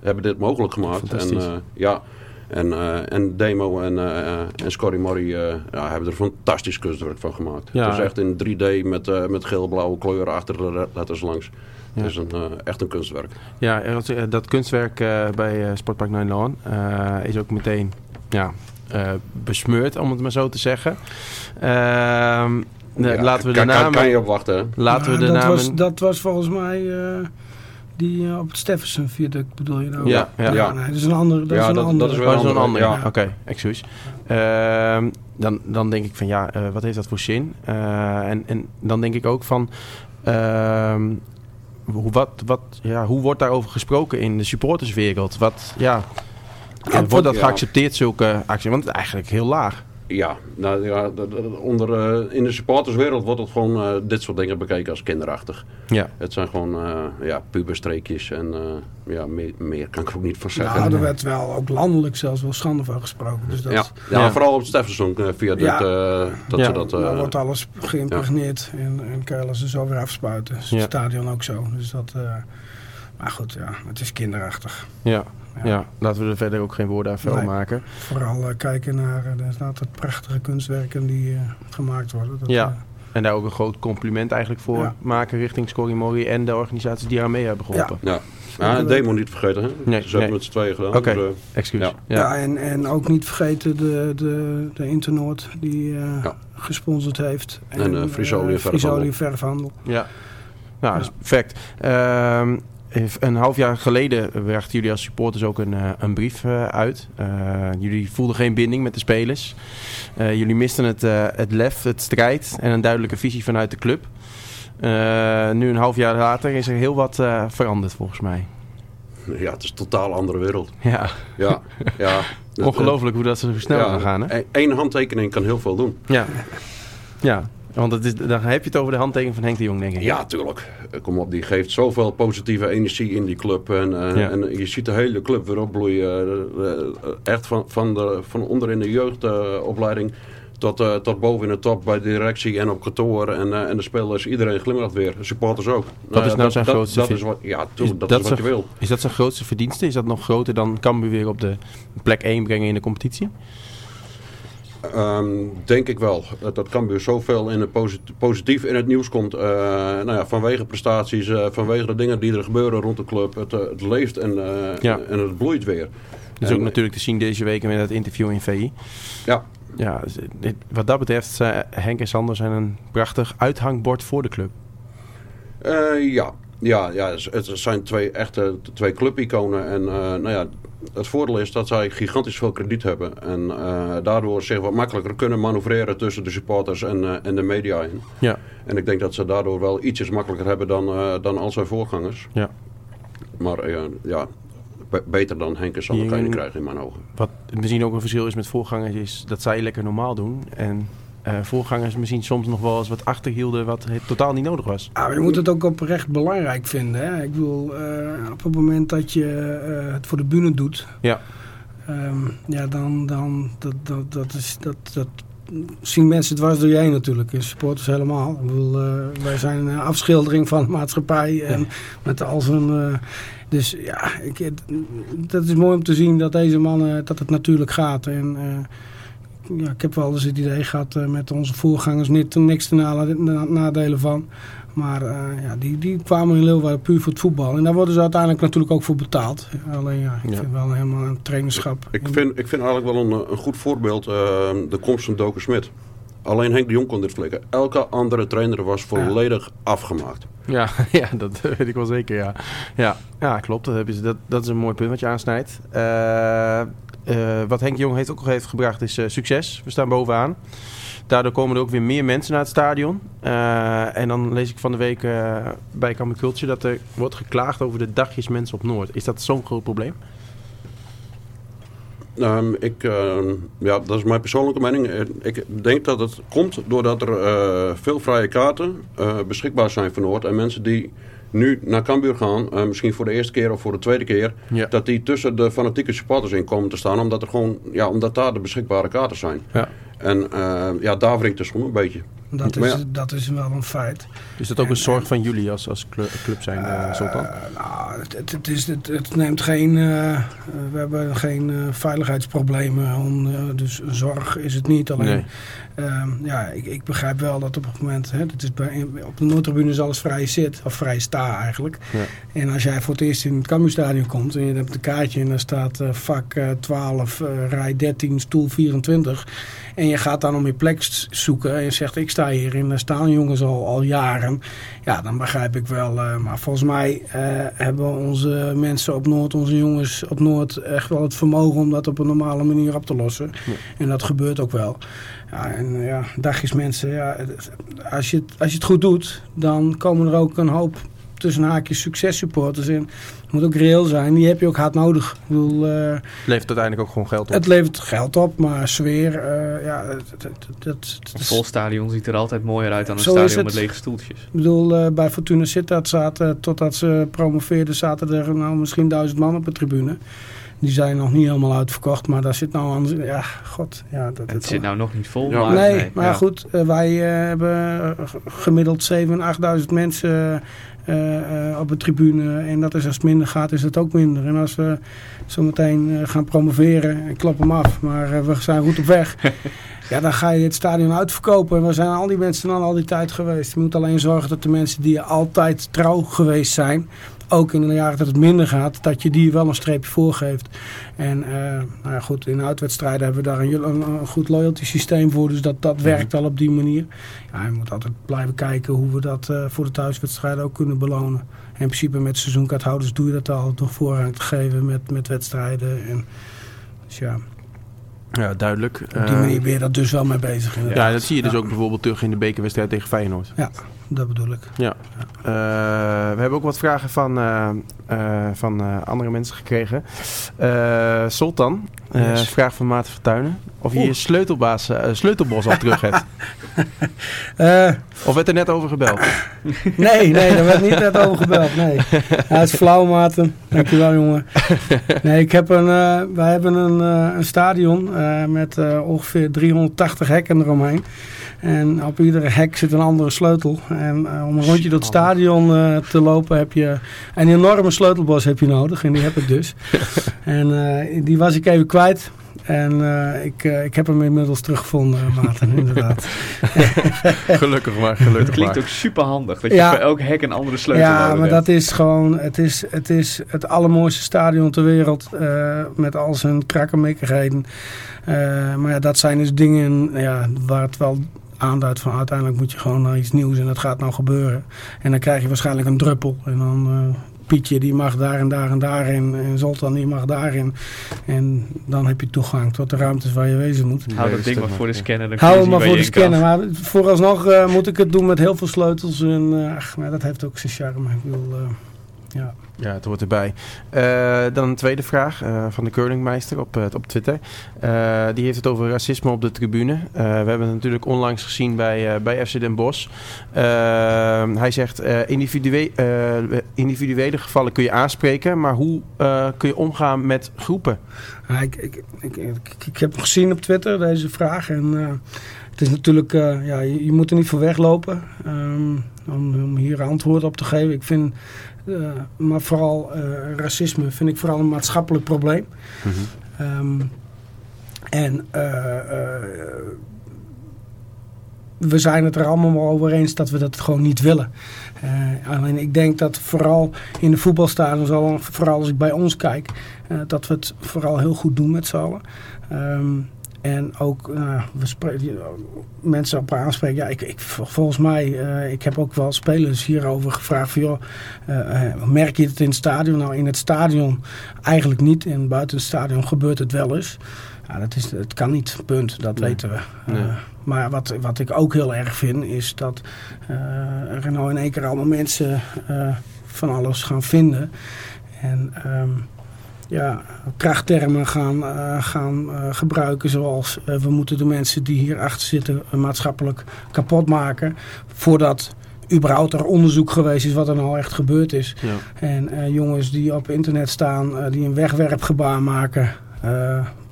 Speaker 5: hebben dit mogelijk gemaakt. En ja, En, en Demo en, eh, en Scotty Murray ja, hebben er fantastisch kunstwerk van gemaakt.
Speaker 2: Ja.
Speaker 5: Het is echt in 3D met, met geel-blauwe kleuren achter de letters langs.
Speaker 2: Ja.
Speaker 5: Het is een, echt een kunstwerk.
Speaker 2: Ja, dat kunstwerk bij Sportpark eh, is ook meteen ja, besmeurd, om het maar zo te zeggen. Ehm,
Speaker 5: Ja,
Speaker 2: laten we de namen...
Speaker 5: Kan je op wachten, hè?
Speaker 2: Laten we de
Speaker 3: dat,
Speaker 2: namen...
Speaker 3: was, dat was volgens mij eh, die eh, op het Steffensen viaduct bedoel je nou?
Speaker 2: Ja, ja.
Speaker 5: Ja.
Speaker 3: nee, dat is een andere. Dat
Speaker 5: Ja,
Speaker 3: is een
Speaker 5: dat-
Speaker 3: andere.
Speaker 5: dat is
Speaker 2: Oh,
Speaker 5: wel
Speaker 2: dat is een
Speaker 5: andere,
Speaker 2: ander.
Speaker 5: ja.
Speaker 2: Oké, excuus. Ehm, dan, dan denk ik van ja, eh, wat heeft dat voor zin? Eh, en, en dan denk ik ook van. ehm, hoe, wat, wat, ja, hoe wordt daarover gesproken in de supporterswereld? Wat, ja, eh, wordt dat
Speaker 5: ja.
Speaker 2: geaccepteerd, zulke acties? Want het is eigenlijk heel laag.
Speaker 5: Ja, nou, ja onder, eh, in de supporterswereld wordt het gewoon eh, dit soort dingen bekeken als kinderachtig.
Speaker 2: Ja,
Speaker 5: Het zijn gewoon eh ja, puberstreekjes en eh, ja, meer, meer kan ik er ook niet van zeggen.
Speaker 3: Nou, er werd wel ook landelijk zelfs wel schande van gesproken. Dus dat,
Speaker 5: ja, ja,
Speaker 2: Ja.
Speaker 5: vooral op het Steffenson via dit,
Speaker 3: Ja.
Speaker 5: eh, dat
Speaker 2: Ja.
Speaker 5: ze dat... eh,
Speaker 3: dan wordt alles geïmpregneerd en, en ze zo weer afspuiten. Dus
Speaker 2: Ja.
Speaker 3: het stadion ook zo. Dus dat, eh, maar goed, ja, het is kinderachtig.
Speaker 2: ja,
Speaker 3: Ja.
Speaker 2: ja. laten we er verder ook geen woorden aan vuil
Speaker 3: Nee.
Speaker 2: maken.
Speaker 3: Vooral eh, kijken naar uh, het prachtige kunstwerken die eh, gemaakt worden. Dat,
Speaker 2: Ja.
Speaker 3: eh,
Speaker 2: En daar ook een groot compliment eigenlijk voor
Speaker 3: Ja.
Speaker 2: maken richting Scory Mori en de organisaties die aan mee hebben geholpen.
Speaker 5: ja, ja een demo niet vergeten. Hè?
Speaker 2: Nee,
Speaker 5: ze hebben
Speaker 2: nee.
Speaker 5: met z'n tweeën gedaan.
Speaker 2: Oké.
Speaker 5: dus, eh,
Speaker 2: Excuus.
Speaker 5: Ja.
Speaker 2: Ja.
Speaker 3: Ja, en, en ook niet vergeten de, de, de Internoord die eh,
Speaker 5: Ja.
Speaker 3: gesponsord heeft.
Speaker 5: En, eh, Frisolie
Speaker 3: eh,
Speaker 5: verfhandel.
Speaker 3: Frisolie verfhandel.
Speaker 2: Ja, nou, dat is perfect. Ehm, een half jaar geleden werkten jullie als supporters ook een, eh, een brief eh, uit. Eh, jullie voelden geen binding met de spelers. Jullie misten het, het lef, het strijd en een duidelijke visie vanuit de club. Nu een half jaar later is er heel wat veranderd volgens mij.
Speaker 5: ja, het is een totaal andere wereld.
Speaker 2: Ja,
Speaker 5: Ja, ja.
Speaker 2: Ongelooflijk hoe dat zo snel
Speaker 5: ja,
Speaker 2: gaan. Hè?
Speaker 5: e- één handtekening kan heel veel doen.
Speaker 2: Ja, ja. Want het is, dan heb je het over de handtekening van Henk de Jong, denk ik.
Speaker 5: Ja, tuurlijk. Eh, Kom op, die geeft zoveel positieve energie in die club. En, eh,
Speaker 2: Ja.
Speaker 5: en je ziet de hele club weer opbloeien. Eh, echt van, van, de, van onder in de jeugdopleiding tot, tot boven in de top bij de directie en op kantoor. En, en de spelers, iedereen glimlacht weer. De supporters ook.
Speaker 2: Wat is nou zijn
Speaker 5: dat,
Speaker 2: grootste
Speaker 5: dat
Speaker 2: vi-
Speaker 5: is wat, Ja, dat,
Speaker 2: dat
Speaker 5: is wat je wil.
Speaker 2: Is dat zijn grootste verdienste? Is dat nog groter dan Cambuur weer op de plek 1 brengen in de competitie?
Speaker 5: Ehm, denk ik wel. Dat, dat Cambuur zoveel in het posit- positief in het nieuws komt. eh, nou ja, vanwege prestaties, eh, vanwege de dingen die er gebeuren rond de club. Het, eh, het leeft en,
Speaker 2: Ja.
Speaker 5: en het bloeit weer.
Speaker 2: Dat is
Speaker 5: En-
Speaker 2: ook natuurlijk te zien deze week met het interview in VI.
Speaker 5: Ja,
Speaker 2: Ja, dus, wat dat betreft, Henk en Sander zijn een prachtig uithangbord voor de club.
Speaker 5: Ja. Ja, ja, het zijn twee echte twee clubiconen. En nou ja, het voordeel is dat zij gigantisch veel krediet hebben. En eh, daardoor zich wat makkelijker kunnen manoeuvreren tussen de supporters en, eh, en de media in.
Speaker 2: Ja,
Speaker 5: En ik denk dat ze daardoor wel ietsjes makkelijker hebben dan, eh, dan al zijn voorgangers.
Speaker 2: ja.
Speaker 5: Maar ja, be- beter dan Henk en Sander kan je niet krijgen in mijn ogen.
Speaker 2: Wat misschien ook een verschil is met voorgangers, is dat zij lekker normaal doen. En eh, voorgangers misschien soms nog wel eens wat achterhielden wat totaal niet nodig was.
Speaker 3: Ah, maar je moet het ook oprecht belangrijk vinden. Hè? Ik bedoel, eh, op het moment dat je eh, het voor de bühne doet,
Speaker 2: Ja,
Speaker 3: ehm, ja, dan, dan dat, dat, dat, is, dat, dat zien mensen dwars door je heen natuurlijk. En supporters helemaal. Ik bedoel, wij zijn een afschildering van de maatschappij en met al zijn... dus ja, ik, dat is mooi om te zien dat deze mannen, dat het natuurlijk gaat. En ja, ik heb wel eens het idee gehad eh, met onze voorgangers niet, niks te nadelen van. Maar eh, ja, die, die kwamen in Leeuwarden puur voor het voetbal. En daar worden ze uiteindelijk natuurlijk ook voor betaald. Alleen ja, ik
Speaker 2: Ja.
Speaker 3: vind wel helemaal een trainerschap.
Speaker 5: Ik vind, ik vind eigenlijk wel een, een goed voorbeeld eh, de komst van Doken Smit. Alleen Henk de Jong kon dit flikken. Elke andere trainer was volledig afgemaakt.
Speaker 2: ja, ja dat weet ik wel zeker, ja. Ja, ja klopt. Dat, hebben ze, dat, dat is een mooi punt wat je aansnijdt. Eh, eh, wat Henk Jong heeft ook nog heeft gebracht is eh, succes. We staan bovenaan. Daardoor komen er ook weer meer mensen naar het stadion. Eh, en dan lees ik van de week bij Culture dat er wordt geklaagd over de dagjes mensen op Noord. Is dat zo'n groot probleem?
Speaker 5: Ehm, ik, ehm, ja, dat is mijn persoonlijke mening. Ik denk dat het komt doordat er veel vrije kaarten beschikbaar zijn voor Noord. En mensen die nu naar Cambuur gaan, eh, misschien voor de eerste keer of voor de tweede keer,
Speaker 2: Ja.
Speaker 5: dat die tussen de fanatieke supporters in komen te staan. Omdat, er gewoon, ja, omdat daar de beschikbare kaarten zijn.
Speaker 2: Ja.
Speaker 5: En eh, ja, daar wringt de schoen een beetje.
Speaker 3: Dat is,
Speaker 5: ja.
Speaker 3: dat is wel een feit.
Speaker 2: Is dat ook een zorg van jullie als, als clu- club zijn, eh, Sultan?
Speaker 3: Eh, nou, het, het, het is, het, het neemt geen, eh, eh, we hebben geen eh, veiligheidsproblemen, om, eh, dus zorg is het niet. Alleen,
Speaker 2: Nee.
Speaker 3: ehm, ja, ik, ik begrijp wel dat op het moment, hè, het is bij, op de Noordtribune is alles vrij zit, of vrij sta eigenlijk.
Speaker 2: Ja.
Speaker 3: En als jij voor het eerst in het Cambuurstadion komt en je hebt een kaartje en daar staat eh, vak eh, 12, eh, rij 13, stoel 24. En je gaat dan om je plek zoeken en je zegt ik sta hier en daar staan jongens al, al jaren. Ja, dan begrijp ik wel. eh, maar volgens mij eh, hebben onze mensen op Noord, onze jongens op Noord, echt wel het vermogen om dat op een normale manier op te lossen. En dat gebeurt ook wel. Ja, en eh, ja, dagjes mensen, ja, als, je, als je het goed doet, dan komen er ook een hoop tussen haakjes successupporters in. Het moet ook reëel zijn, die heb je ook hard nodig. Ik bedoel, eh,
Speaker 2: Levert uiteindelijk ook gewoon geld op.
Speaker 3: het levert geld op, maar sfeer, eh, ja, het, het, het, het- het
Speaker 4: Een vol stadion ziet er altijd mooier uit dan een stadion
Speaker 3: het.
Speaker 4: met lege stoeltjes.
Speaker 3: Ik bedoel, eh, bij Fortuna Sittard zaten, totdat ze promoveerden, zaten er nou misschien duizend man op de tribune. Die zijn nog niet helemaal uitverkocht, maar daar zit nou aan... Ja, god. Ja, dat,
Speaker 4: Het zit nou nog niet vol.
Speaker 5: Ja,
Speaker 4: maar,
Speaker 3: nee, maar
Speaker 4: ja.
Speaker 3: goed, eh, wij eh, hebben eh, gemiddeld 7.000, 8.000 mensen eh, eh, op de tribune. En dat is als het minder gaat, is het ook minder. En als we zometeen gaan promoveren, ik klap hem af, maar we zijn goed op weg. ja, dan ga je het stadion uitverkopen. En waar zijn al die mensen dan al die tijd geweest? Je moet alleen zorgen dat de mensen die altijd trouw geweest zijn, ook in de jaren dat het minder gaat, dat je die wel een streepje voorgeeft. En eh, nou ja, goed, in uitwedstrijden hebben we daar een, een, een goed loyalty systeem voor. Dus dat, dat werkt al op die manier. Ja, je moet altijd blijven kijken hoe we dat eh, voor de thuiswedstrijden ook kunnen belonen. En in principe met seizoenkaarthouders doe je dat al door voorrang te geven met, met wedstrijden. En, dus ja,
Speaker 2: Ja, duidelijk.
Speaker 3: op die
Speaker 2: Eh,
Speaker 3: manier ben je daar dus wel mee bezig. inderdaad.
Speaker 2: ja, dat zie je dus
Speaker 3: Ja,
Speaker 2: ook bijvoorbeeld terug in de bekerwedstrijd tegen Feyenoord.
Speaker 3: Dat bedoel ik.
Speaker 2: Ja. Eh, we hebben ook wat vragen van, eh, eh, van eh, andere mensen gekregen. Eh Sultan, eh
Speaker 3: Yes.
Speaker 2: vraag van Maarten Vertuinen. Of je
Speaker 3: Oeh.
Speaker 2: je sleutelbaas, sleutelbos al terug hebt.
Speaker 3: Eh,
Speaker 2: Of werd er net over gebeld?
Speaker 3: nee, nee, daar werd niet net over gebeld. Nee. Ja, het is flauw, Maarten. Dankjewel, jongen. Nee, ik heb een, wij hebben een, een stadion eh, met ongeveer 380 hekken eromheen. En op iedere hek zit een andere sleutel. En eh, om een rondje door het stadion eh, te lopen heb je een enorme sleutelbos heb je nodig. En die heb ik dus. en eh, die was ik even kwijt. En eh, ik, ik heb hem inmiddels teruggevonden, Maarten, inderdaad.
Speaker 2: gelukkig maar,
Speaker 4: Het
Speaker 2: gelukkig
Speaker 4: klinkt
Speaker 2: maar.
Speaker 4: ook super handig. Dat
Speaker 3: Ja.
Speaker 4: je voor elk hek een andere sleutel
Speaker 3: Ja,
Speaker 4: nodig
Speaker 3: maar
Speaker 4: hebt.
Speaker 3: dat is gewoon, het is, het is het allermooiste stadion ter wereld. eh, met al zijn krakkemikkigheden. Eh maar ja, dat zijn dus dingen ja, waar het wel aanduidt van uiteindelijk moet je gewoon naar iets nieuws en dat gaat nou gebeuren. En dan krijg je waarschijnlijk een druppel. En dan eh, Pietje die mag daar en daar en daarin. En Zoltan die mag daarin. En dan heb je toegang tot de ruimtes waar je wezen moet.
Speaker 4: Hou dat ding maar voor de scanner. Dan kun je
Speaker 3: Hou hem maar voor de scanner. Maar vooralsnog eh, moet ik het doen met heel veel sleutels. En eh, ach, maar dat heeft ook zijn charme. Ik eh, ja.
Speaker 2: Ja, het hoort erbij. Eh, dan een tweede vraag eh, van de Curlingmeister op, eh, op Twitter. Die heeft het over racisme op de tribune. We hebben het natuurlijk onlangs gezien bij, bij FC Den Bosch. Hij zegt, individue individuele gevallen kun je aanspreken, maar hoe kun je omgaan met groepen?
Speaker 3: Ik, ik, ik, ik, heb gezien op Twitter, deze vraag. En het is natuurlijk, ja, je, je moet er niet voor weglopen ehm, om, om hier antwoord op te geven. Ik vind, maar vooral eh, racisme vind ik vooral een maatschappelijk probleem. Ehm, en eh, eh, we zijn het er allemaal over eens dat we dat gewoon niet willen. Eh, alleen ik denk dat vooral in de voetbalstadions, al- vooral als ik bij ons kijk, eh, dat we het vooral heel goed doen met z'n allen. Ehm, en ook eh, we spreken, mensen op aanspreken. Ja, ik, ik, volgens mij, eh, ik heb ook wel spelers hierover gevraagd. Van, joh, eh, eh, merk je het in het stadion? Nou, in het stadion eigenlijk niet. En buiten het stadion gebeurt het wel eens. Ja, dat is, het kan niet, punt. Dat
Speaker 2: Nee.
Speaker 3: weten we.
Speaker 2: Nee.
Speaker 3: Eh, maar wat, wat ik ook heel erg vind, is dat eh, er nou in één keer allemaal mensen eh, van alles gaan vinden. En ehm, ja, krachttermen gaan, eh, gaan eh, gebruiken zoals eh, we moeten de mensen die hier achter zitten maatschappelijk kapot maken. Voordat überhaupt er onderzoek geweest is wat er nou echt gebeurd is.
Speaker 2: Ja.
Speaker 3: En jongens die op internet staan, die een wegwerpgebaar maken.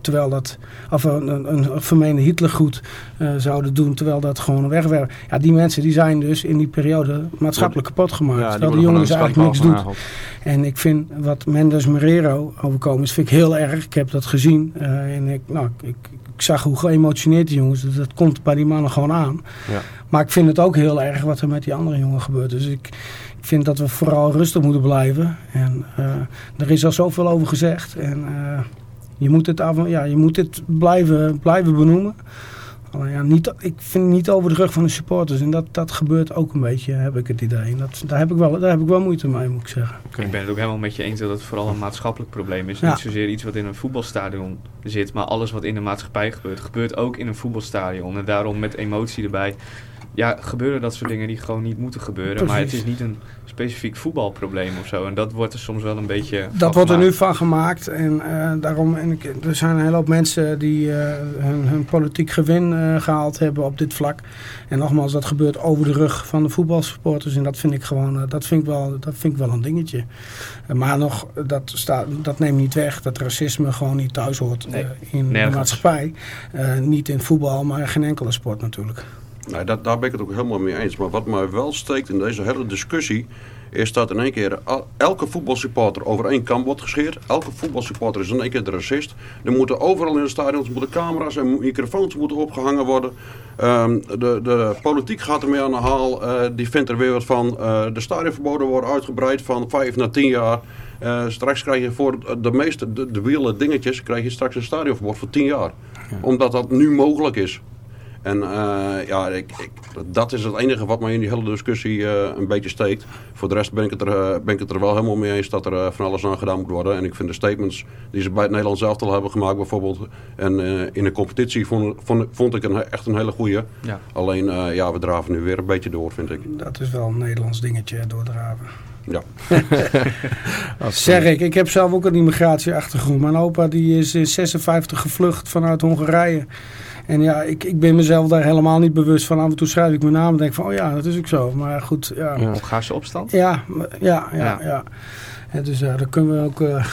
Speaker 3: Eh, terwijl dat, of een, een, een vermeende Hitlergoed uh, zouden doen, terwijl dat gewoon wegwerpen. Ja, die mensen die zijn dus in die periode maatschappelijk kapot gemaakt.
Speaker 2: Ja, die
Speaker 3: terwijl die eigenlijk niks doet. En ik vind wat Mendes Marrero overkomen is, vind ik heel erg. Ik heb dat gezien. eh, en ik, nou, ik, ik zag hoe geëmotioneerd die jongens, dat, dat komt bij die mannen gewoon aan.
Speaker 2: Ja.
Speaker 3: Maar ik vind het ook heel erg wat er met die andere jongen gebeurt. Dus ik, ik vind dat we vooral rustig moeten blijven. En eh, er is al zoveel over gezegd. En eh, je moet het, af, ja, je moet het blijven, blijven benoemen. Alleen ja, niet, ik vind het niet over de rug van de supporters. En dat, dat gebeurt ook een beetje, heb ik het idee. En dat, daar, heb ik wel, daar heb ik wel moeite mee, moet ik zeggen.
Speaker 4: Ik ben het ook helemaal met je eens dat het vooral een maatschappelijk probleem is.
Speaker 3: Ja.
Speaker 4: Niet zozeer iets wat in een voetbalstadion zit, maar alles wat in de maatschappij gebeurt, gebeurt ook in een voetbalstadion. En daarom met emotie erbij. Ja, gebeuren dat soort dingen die gewoon niet moeten gebeuren. Maar het is niet een specifiek voetbalprobleem of zo. En dat wordt er soms wel een beetje.
Speaker 3: Dat wordt er nu van gemaakt. En eh, daarom, en ik, er zijn een hele hoop mensen die eh, hun, hun politiek gewin eh, gehaald hebben op dit vlak. En nogmaals, dat gebeurt over de rug van de voetbalsupporters. En dat vind ik gewoon, dat vind ik wel, dat vind ik wel een dingetje. Maar nog, dat, staat, dat neemt niet weg dat racisme gewoon niet thuis hoort
Speaker 4: Nee,
Speaker 3: in
Speaker 4: nergens.
Speaker 3: de maatschappij. Niet in voetbal, maar in geen enkele sport natuurlijk.
Speaker 5: Nee, dat, daar ben ik het ook helemaal mee eens. Maar wat mij wel steekt in deze hele discussie... is dat in één keer elke voetbalsupporter over één kam wordt gescheerd. Elke voetbalsupporter is in één keer de racist. Er moeten overal in de stadions moeten camera's en microfoons moeten opgehangen worden. Ehm, de, de politiek gaat ermee aan de haal. Eh, die vindt er weer wat van. Eh, de stadionverboden worden uitgebreid van vijf naar tien jaar. Eh, straks krijg je voor de meeste de, de wiele dingetjes... krijg je straks een stadionverbod voor tien jaar. Omdat dat nu mogelijk is. En eh, ja, ik, ik, dat is het enige wat mij in die hele discussie eh, een beetje steekt. Voor de rest ben ik, het er, eh, ben ik het er wel helemaal mee eens dat er van alles aan gedaan moet worden. En ik vind de statements die ze bij het Nederlands elftal hebben gemaakt bijvoorbeeld... en eh, in de competitie vond, vond, vond ik een, echt een hele goeie.
Speaker 4: Ja.
Speaker 5: Alleen, eh, ja, we draven nu weer een beetje door, vind ik.
Speaker 3: Dat is wel een Nederlands dingetje, doordraven.
Speaker 5: Ja.
Speaker 3: Zeg ik, ik heb zelf ook een immigratieachtergrond. Mijn opa die is in 56 gevlucht vanuit Hongarije. En ja, ik, ik ben mezelf daar helemaal niet bewust van. Af en toe schrijf ik mijn naam en denk van, oh ja, dat is ook zo. Maar goed, ja.
Speaker 2: Ja.
Speaker 4: Opstand?
Speaker 3: ja, ja, ja.
Speaker 4: Ja.
Speaker 3: Dus ja, dat kunnen we ook... eh,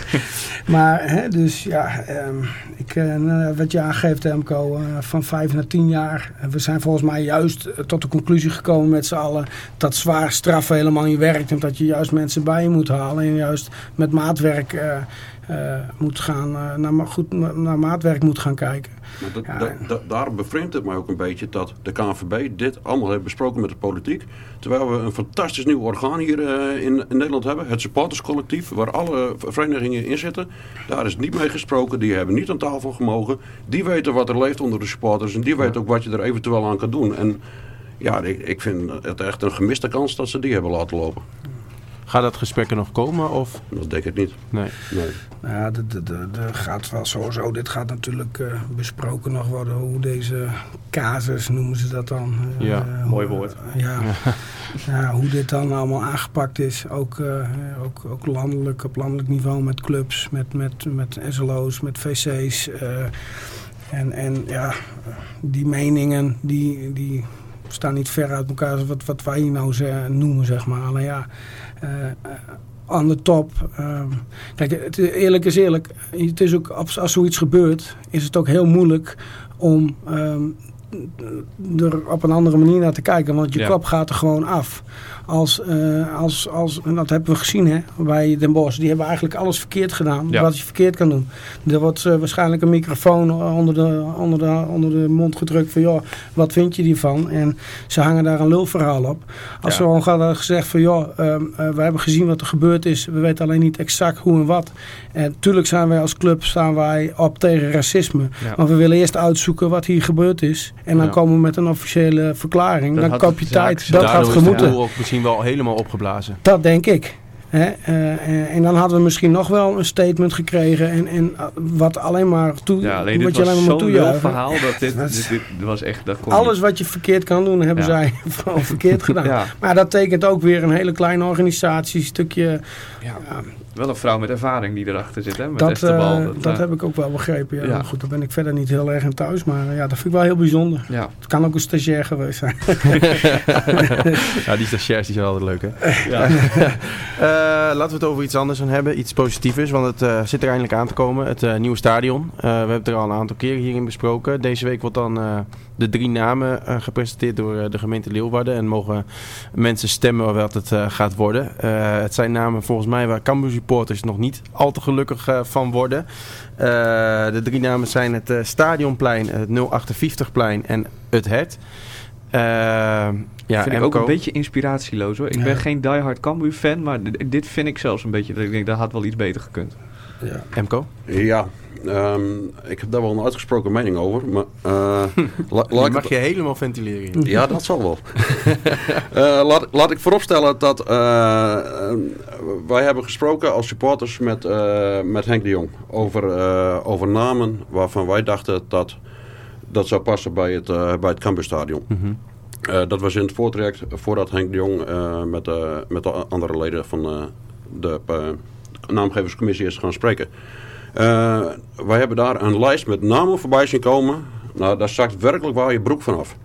Speaker 3: maar, hè, dus ja, ehm, ik, eh, nou, wat je aangeeft, Emco, eh, van vijf naar tien jaar. We zijn volgens mij juist eh, tot de conclusie gekomen met z'n allen... dat zwaar straffen helemaal niet werkt. En dat je juist mensen bij je moet halen. En juist met maatwerk eh, eh, moet gaan, eh, naar, goed, naar maatwerk moet gaan kijken.
Speaker 5: Maar dat,
Speaker 3: Ja.
Speaker 5: daarom bevreemdt het mij ook een beetje dat de KNVB dit allemaal heeft besproken met de politiek. Terwijl we een fantastisch nieuw orgaan hier eh, in, in Nederland hebben. Het supporterscollectief, waar alle verenigingen in zitten. Daar is niet mee gesproken. Die hebben niet aan tafel gemogen. Die weten wat er leeft onder de supporters. En die weten ook wat je er eventueel aan kan doen. En ja, ik, ik vind het echt een gemiste kans dat ze die hebben laten lopen.
Speaker 2: Gaat dat gesprek er nog komen? Of?
Speaker 5: Dat denk ik niet.
Speaker 2: Nee.
Speaker 5: Nee.
Speaker 3: Nou Ja, de, de, de, de gaat wel sowieso. Dit gaat natuurlijk eh, besproken nog worden. Hoe deze casus, noemen ze dat dan. eh,
Speaker 2: Ja,
Speaker 3: hoe-
Speaker 4: mooi woord.
Speaker 3: ja, ja, hoe dit dan allemaal aangepakt is. Ook, eh, ook, ook landelijk, op landelijk niveau met clubs, met, met, met SLO's, met VC's. eh, en, en ja, die meningen die, die staan niet ver uit elkaar. Wat, wat wij hier nou ze- noemen, zeg maar. Alleen ja, eh, eh, aan de top. ehm, kijk, het, eerlijk is eerlijk. Het is ook, als, als zoiets gebeurt, is het ook heel moeilijk om ehm, er op een andere manier naar te kijken. Want je
Speaker 4: Ja.
Speaker 3: kop gaat er gewoon af. Als, eh, als, als, en dat hebben we gezien hè, bij Den Bosch. Die hebben eigenlijk alles verkeerd gedaan.
Speaker 4: Ja.
Speaker 3: Wat je verkeerd kan doen. Er wordt eh, waarschijnlijk een microfoon onder de, onder, de, onder de mond gedrukt van... joh, wat vind je hiervan? En ze hangen daar een lulverhaal op. Als
Speaker 4: Ja.
Speaker 3: ze gewoon hadden gezegd van... joh, ehm, eh, we hebben gezien wat er gebeurd is. We weten alleen niet exact hoe en wat. En tuurlijk zijn wij als club staan wij op tegen racisme. Maar we willen eerst uitzoeken wat hier gebeurd is. En dan
Speaker 2: Ja.
Speaker 3: komen we met een officiële verklaring.
Speaker 4: Dat
Speaker 3: dan
Speaker 4: had
Speaker 3: koop je tijd. Dat
Speaker 2: de
Speaker 3: gemoeten.
Speaker 2: ook misschien wel helemaal opgeblazen.
Speaker 3: Dat denk ik. Hè? eh, en dan hadden we misschien nog wel een statement gekregen. En, en eh, wat alleen maar toe,
Speaker 4: Ja, alleen
Speaker 3: wat je alleen maar toejuichen.
Speaker 4: verhaal dat dit,
Speaker 3: Dat-
Speaker 4: dit, dit was echt... Dat kon
Speaker 3: Alles wat je verkeerd kan doen, hebben
Speaker 4: Ja.
Speaker 3: zij verkeerd gedaan.
Speaker 4: Ja.
Speaker 3: Maar dat tekent ook weer een hele kleine organisatie, een stukje
Speaker 4: Ja.
Speaker 3: ja,
Speaker 4: Wel een vrouw met ervaring die erachter zit, hè? Met
Speaker 3: Dat,
Speaker 4: Esther Bal.
Speaker 3: eh, dat
Speaker 4: eh,
Speaker 3: heb ik ook wel begrepen. Ja. Goed, daar ben ik verder niet heel erg in thuis. Maar eh, ja, dat vind ik wel heel bijzonder.
Speaker 4: Ja,
Speaker 3: Het kan ook een stagiair geweest zijn.
Speaker 2: ja, die stagiairs die zijn altijd leuk, hè?
Speaker 4: ja.
Speaker 2: Eh, laten we het over iets anders gaan hebben. Iets positievers, want het eh, zit er eindelijk aan te komen. Het eh, nieuwe stadion. Eh, we hebben het er al een aantal keren hierin besproken. Deze week wordt dan eh, de drie namen eh, gepresenteerd door eh, de gemeente Leeuwarden. En mogen mensen stemmen wat het eh, gaat worden. Eh, het zijn namen volgens mij waar Cambuur supporters nog niet al te gelukkig van worden. Eh, de drie namen zijn het Stadionplein, het 058plein en het Hert. Eh, ja,
Speaker 4: vind ik ook een beetje inspiratieloos hoor. Ik
Speaker 3: Ja.
Speaker 4: ben geen diehard Cambuur fan, maar dit vind ik zelfs een beetje dat ik denk dat had wel iets beter gekund.
Speaker 3: Ja.
Speaker 2: Emco?
Speaker 5: Ja, ehm, ik heb daar wel een uitgesproken mening over. Maar, la- ik
Speaker 2: mag je helemaal ventileren.
Speaker 5: Ja, dat zal wel. Eh, laat, laat ik vooropstellen dat eh, eh, wij hebben gesproken als supporters met, met Henk de Jong over, over namen waarvan wij dachten dat dat zou passen bij het, bij het Cambuurstadion.
Speaker 2: Mhm.
Speaker 5: Dat was in het voortraject voordat Henk de Jong met, met de andere leden van de naamgeverscommissie is gaan spreken. Eh, wij hebben daar een lijst met namen voorbij zien komen. Nou, daar zakt werkelijk waar je broek vanaf.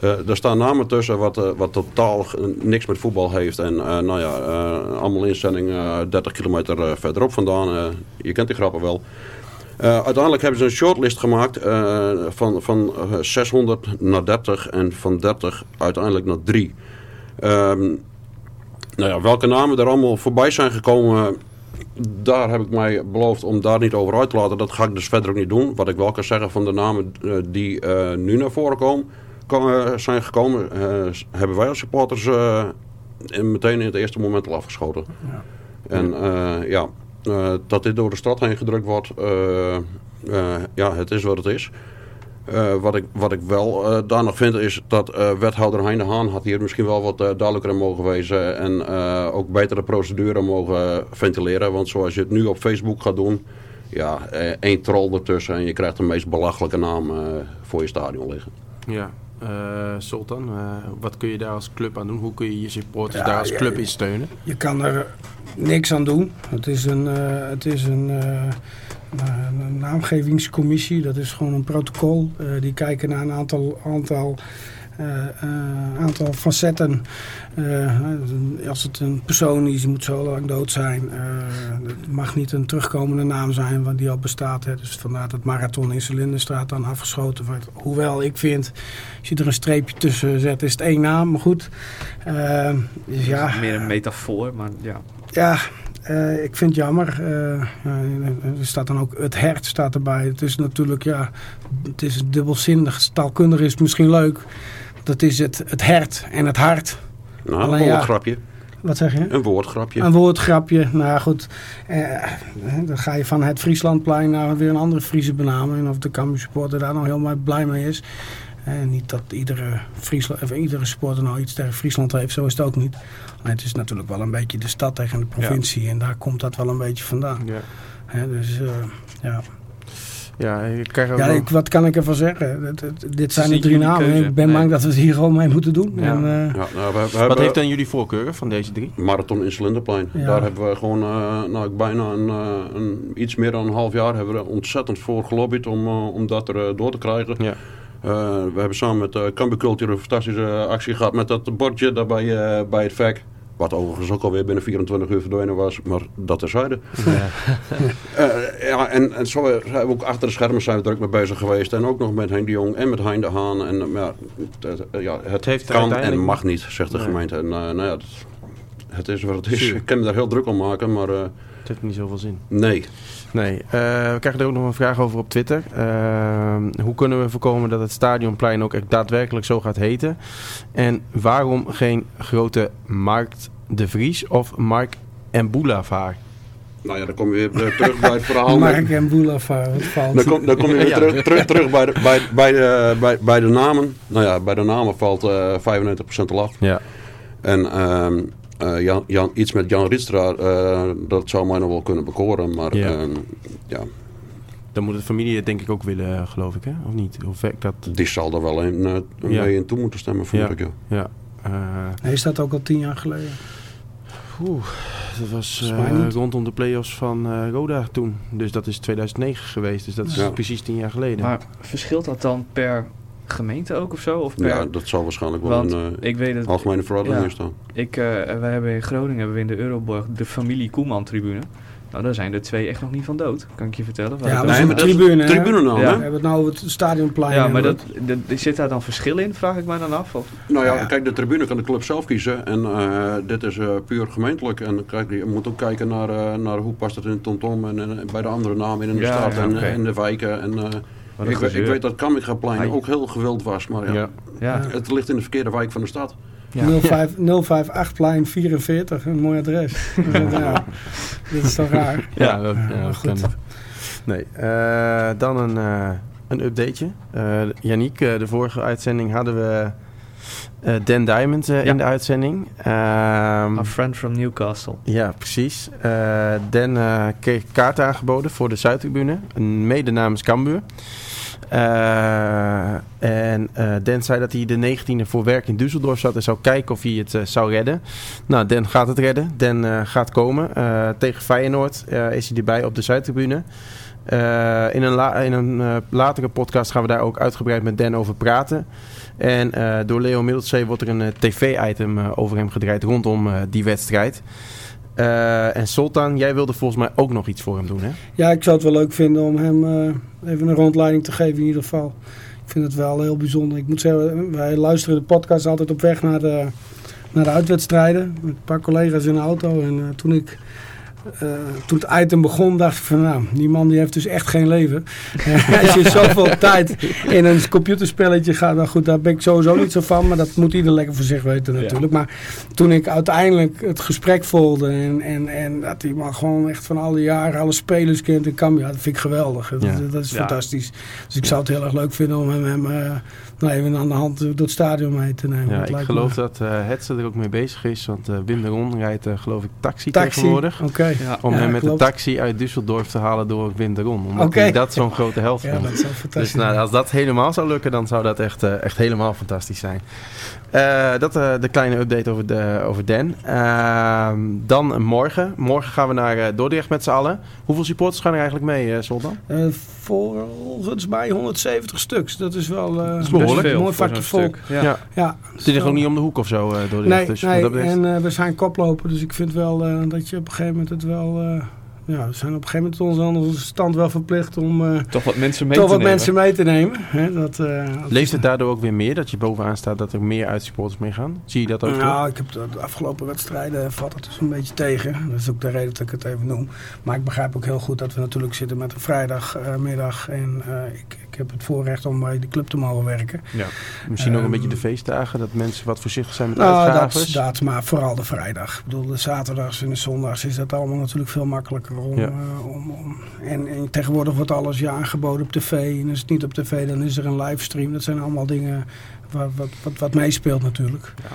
Speaker 5: Eh er staan namen tussen wat, eh, wat totaal niks met voetbal heeft. En nou ja, allemaal inzendingen 30 kilometer verderop vandaan. Je kent die grappen wel. Uiteindelijk hebben ze een shortlist gemaakt van, van eh, 600 naar 30 en van 30 uiteindelijk naar 3. Ehm, nou ja, welke namen er allemaal voorbij zijn gekomen, daar heb ik mij beloofd om daar niet over uit te laten. Dat ga ik dus verder ook niet doen. Wat ik wel kan zeggen van de namen eh, die eh, nu naar voren komen, ko- eh, zijn gekomen, hebben wij als supporters meteen in het eerste moment al afgeschoten.
Speaker 3: Ja.
Speaker 5: En ja, dat dit door de stad heen gedrukt wordt, ja, het is wat het is. Eh, wat, ik, wat ik wel eh, daar nog vind is dat eh, wethouder Hein de Haan had hier misschien wel wat duidelijker in mogen wezen. En eh, ook beter de procedure mogen ventileren. Want zoals je het nu op Facebook gaat doen, ja, eh, één troll ertussen en je krijgt de meest belachelijke naam voor je stadion liggen.
Speaker 2: Ja. Eh, Sultan, eh, wat kun je daar als club aan doen? Hoe kun je je supporters
Speaker 3: Ja,
Speaker 2: daar als
Speaker 3: ja,
Speaker 2: club
Speaker 3: ja.
Speaker 2: in steunen?
Speaker 3: Je kan er niks aan doen. Het is een, eh, het is een, eh, een- naamgevingscommissie. Dat is gewoon een protocol. Eh, die kijken naar een aantal, aantal, eh, eh, aantal facetten. Als het een persoon is, die moet zo lang dood zijn. Het mag niet een terugkomende naam zijn, want die al bestaat. Hè. Dus vandaar dat marathon in Cilinderstraat dan afgeschoten wordt. Hoewel ik vind, als je er een streepje tussen zet, is het één naam. Maar goed. Dus ja,
Speaker 4: meer een metafoor, maar ja.
Speaker 3: ja, eh, ik vind het jammer. Eh, ja, er staat dan ook het hert staat erbij. Het is natuurlijk, ja, het is dubbelzinnig. Taalkundig is het misschien leuk. Dat is het, het hert en het hart.
Speaker 5: Nou,
Speaker 3: Alleen
Speaker 5: een
Speaker 3: ja.
Speaker 5: woordgrapje.
Speaker 3: Wat zeg je?
Speaker 5: Een woordgrapje.
Speaker 3: Een woordgrapje. Nou goed. Eh, dan ga je van het Frieslandplein naar weer een andere Friese benaming. En of de Cambuur supporter daar nou helemaal blij mee is. Niet dat iedere, Friesland, of iedere supporter nou iets tegen Friesland heeft. Zo is het ook niet. Maar het is natuurlijk wel een beetje de stad tegen de provincie. En daar komt dat wel een beetje vandaan.
Speaker 2: Ja.
Speaker 3: Hè, dus eh, ja.
Speaker 2: Ja, ik krijg ook
Speaker 3: ja ik, wat kan ik ervan zeggen? Dit zijn de drie namen.
Speaker 4: keuze.
Speaker 3: Ik ben
Speaker 4: Nee.
Speaker 3: bang dat we het hier gewoon mee moeten doen.
Speaker 2: Ja.
Speaker 3: En, eh,
Speaker 5: Ja, nou, we, we
Speaker 2: Wat heeft dan jullie voorkeuren van deze drie?
Speaker 5: Marathon in Cilinderplein.
Speaker 3: Ja.
Speaker 5: Daar hebben we gewoon eh, nou, bijna een, eh, een, iets meer dan een half jaar hebben we ontzettend voor gelobbyd om, om dat er door te krijgen.
Speaker 2: Ja.
Speaker 5: Eh, we hebben samen met uh, Cambuur Culture een fantastische actie gehad met dat bordje daar bij, eh, bij het VEC. Wat overigens ook alweer binnen 24 uur verdwenen was, maar dat terzijde. Eh, ja, en, en zo zijn we ook achter de schermen zijn we druk mee bezig geweest. En ook nog met Henk de Jong en met Hein de Haan. En, eh, ja, het, eh, ja, het,
Speaker 2: heeft
Speaker 5: kan
Speaker 2: uiteindelijk-
Speaker 5: en mag niet, zegt de
Speaker 2: Nee.
Speaker 5: gemeente. En eh, nou ja, het, het is wat het is. Ik kan me daar heel druk om maken, maar eh,
Speaker 2: Het heeft niet zoveel zin.
Speaker 5: nee.
Speaker 2: Nee, eh, we krijgen er ook nog een vraag over op Twitter. Eh, hoe kunnen we voorkomen dat het stadionplein ook echt daadwerkelijk zo gaat heten? En waarom geen grote Markt de Vries of Mark en Boulevard?
Speaker 5: Nou ja, dan kom je weer eh, terug bij het verhaal.
Speaker 3: Mark en Boulevard, wat valt.
Speaker 5: Dan kom, dan kom je weer terug, terug, terug bij, de, bij, bij, de, bij, bij de namen. Nou ja, bij de namen valt eh 95% al af.
Speaker 2: Ja,
Speaker 5: En ehm, eh, Jan, Jan, iets met Jan Rietstra, eh, dat zou mij nog wel kunnen bekoren. Maar
Speaker 2: Ja.
Speaker 5: ehm, ja,
Speaker 2: dan moet de familie het denk ik ook willen, eh, geloof ik, hè? Of niet? Hoe werkt dat?
Speaker 5: die zal er wel in, eh,
Speaker 2: Ja.
Speaker 5: mee in toe moeten stemmen, vind
Speaker 2: Ja.
Speaker 5: ik. Ja.
Speaker 2: Ja, eh,
Speaker 3: is dat ook al tien jaar geleden?
Speaker 2: oeh, dat was eh,
Speaker 3: niet.
Speaker 2: rondom de play-offs van eh, Roda toen. Dus dat is 2009 geweest. Dus dat is
Speaker 5: Ja.
Speaker 2: precies tien jaar geleden.
Speaker 4: Maar verschilt dat dan per gemeente ook of zo? Of per...
Speaker 5: Ja, dat zal waarschijnlijk wel
Speaker 4: Want
Speaker 5: een eh,
Speaker 4: ik weet het,
Speaker 5: algemene verordening
Speaker 4: Ja.
Speaker 5: in staan.
Speaker 4: ik, eh, wij hebben in Groningen hebben we in de Euroborg de familie Koeman tribune. Nou, daar zijn de twee echt nog niet van dood, kan ik je vertellen.
Speaker 3: Ja, maar
Speaker 5: Nee, maar
Speaker 3: tribune, hè?
Speaker 5: Tribunenaam,
Speaker 4: Ja.
Speaker 3: We hebben het nou over het stadionplein.
Speaker 4: ja, maar dat, dat, zit daar dan verschil in, vraag ik mij dan af? Of?
Speaker 5: Nou ja,
Speaker 3: Ja.
Speaker 5: kijk, de tribune kan de club zelf kiezen. En eh, dit is eh, puur gemeentelijk. En kijk, je moet ook kijken naar, eh, naar hoe past het in TomTom en, en bij de andere namen in de
Speaker 4: Ja,
Speaker 5: stad
Speaker 4: ja,
Speaker 5: en, en de wijken. En, eh, ik, weet- ik weet dat Kamikaplein ook heel gewild was. Maar ja,
Speaker 2: Ja.
Speaker 4: Ja,
Speaker 5: het ligt in de verkeerde wijk van de stad.
Speaker 4: ja.
Speaker 3: 05, 058 plein 44, een mooi adres. ja, dit is toch raar.
Speaker 2: Ja, dat,
Speaker 3: Ja, goed.
Speaker 2: Nee, eh, dan een, eh, een updateje. Eh Yannick, de vorige uitzending hadden we eh, Dan Diamond
Speaker 4: Ja.
Speaker 2: in de uitzending. Ehm,
Speaker 4: A friend from Newcastle.
Speaker 2: ja, precies. Eh Dan eh, kreeg kaart aangeboden voor de Zuidtribune, een mede namens Cambuur. Eh, en eh Dan zei dat hij de 19e voor werk in Düsseldorf zat en zou kijken of hij het eh, zou redden. Nou, Dan gaat het redden. Dan gaat komen. Tegen Feyenoord is hij erbij op de Zuidtribune. In een, in een latere podcast gaan we daar ook uitgebreid met Dan over praten. En door Leo Middelzee wordt er een tv-item over hem gedraaid rondom die wedstrijd. Eh, en Sultan, jij wilde volgens mij ook nog iets voor hem doen, hè?
Speaker 3: Ja, ik zou het wel leuk vinden om hem eh, even een rondleiding te geven in ieder geval. Ik vind het wel heel bijzonder. Ik moet zeggen, wij luisteren de podcast altijd op weg naar de, naar de uitwedstrijden. Met een paar collega's in de auto. En eh, toen ik... eh, toen het item begon, dacht ik van nou, die man die heeft dus echt geen leven. Als je zoveel tijd in een computerspelletje gaat, nou goed, daar ben ik sowieso niet zo van. Maar dat moet ieder lekker voor zich weten natuurlijk. Maar toen ik uiteindelijk het gesprek volgde en, en, en dat die man gewoon echt van alle jaren alle spelers kent en kan, ja, dat vind ik geweldig. Dat,
Speaker 2: Ja.
Speaker 3: dat is
Speaker 4: Ja.
Speaker 3: fantastisch. Dus ik zou het heel erg leuk vinden om hem, hem eh, nou, even aan de hand door het stadion mee te nemen.
Speaker 2: Ja, ik
Speaker 3: lijkt
Speaker 2: geloof
Speaker 3: me-
Speaker 2: dat eh Hetze er ook mee bezig is. Want eh Wim de Ron rijdt eh, geloof ik taxi,
Speaker 3: Taxi,
Speaker 2: tegenwoordig.
Speaker 3: oké.
Speaker 4: Ja.
Speaker 2: Om
Speaker 3: Ja,
Speaker 2: hem met
Speaker 3: klopt.
Speaker 2: de taxi uit Düsseldorf te halen door Wim de Ron. Omdat
Speaker 3: Oké.
Speaker 2: hij dat zo'n grote helft
Speaker 3: Ja, dat is fantastisch.
Speaker 2: Dus nou, als dat helemaal zou lukken, dan zou dat echt, eh, echt helemaal fantastisch zijn. Eh, dat eh, de kleine update over, de, over Dan. Ehm, dan morgen. Morgen gaan we naar eh, Dordrecht met z'n allen. Hoeveel supporters gaan er eigenlijk mee, eh Soldan?
Speaker 3: Eh, volgens mij 170 stuks. Dat is wel eh,
Speaker 2: is behoorlijk.
Speaker 3: een mooi vakje vol.
Speaker 4: Ja.
Speaker 2: Ja.
Speaker 3: Ja,
Speaker 2: Het is ook niet om de hoek of zo, eh Dordrecht.
Speaker 3: Nee,
Speaker 2: dus
Speaker 3: nee
Speaker 2: dat betreft-
Speaker 3: en eh, we zijn koploper, dus ik vind wel eh, dat je op een gegeven moment het wel... eh, ja, we zijn op een gegeven moment onze, onze stand wel verplicht om eh,
Speaker 4: Toch wat mensen mee
Speaker 3: toch
Speaker 4: te
Speaker 3: wat
Speaker 4: nemen.
Speaker 3: mensen mee te nemen. Hè, dat, eh,
Speaker 2: Leeft het daardoor ook weer meer dat je bovenaan staat dat er meer uitsupporters meegaan? Zie je dat ook?
Speaker 3: Nou, ik heb de, de afgelopen wedstrijden valt het dus een beetje tegen. Dat is ook de reden dat ik het even noem. Maar ik begrijp ook heel goed dat we natuurlijk zitten met een vrijdagmiddag. en eh, ik, ik heb het voorrecht om bij de club te mogen werken.
Speaker 4: Ja.
Speaker 2: Misschien ook een
Speaker 3: ehm,
Speaker 2: beetje de feestdagen, dat mensen wat voorzichtig zijn met
Speaker 3: Nou,
Speaker 2: uitgaves.
Speaker 3: dat, dat, maar vooral de vrijdag. Ik bedoel, de zaterdags en de zondags is dat allemaal natuurlijk veel makkelijker om.
Speaker 2: Ja.
Speaker 3: eh, om, om en, en tegenwoordig wordt alles ja, aangeboden op tv. En als het niet op tv, dan is er een livestream. Dat zijn allemaal dingen wat, wat, wat, wat meespeelt natuurlijk. Eh,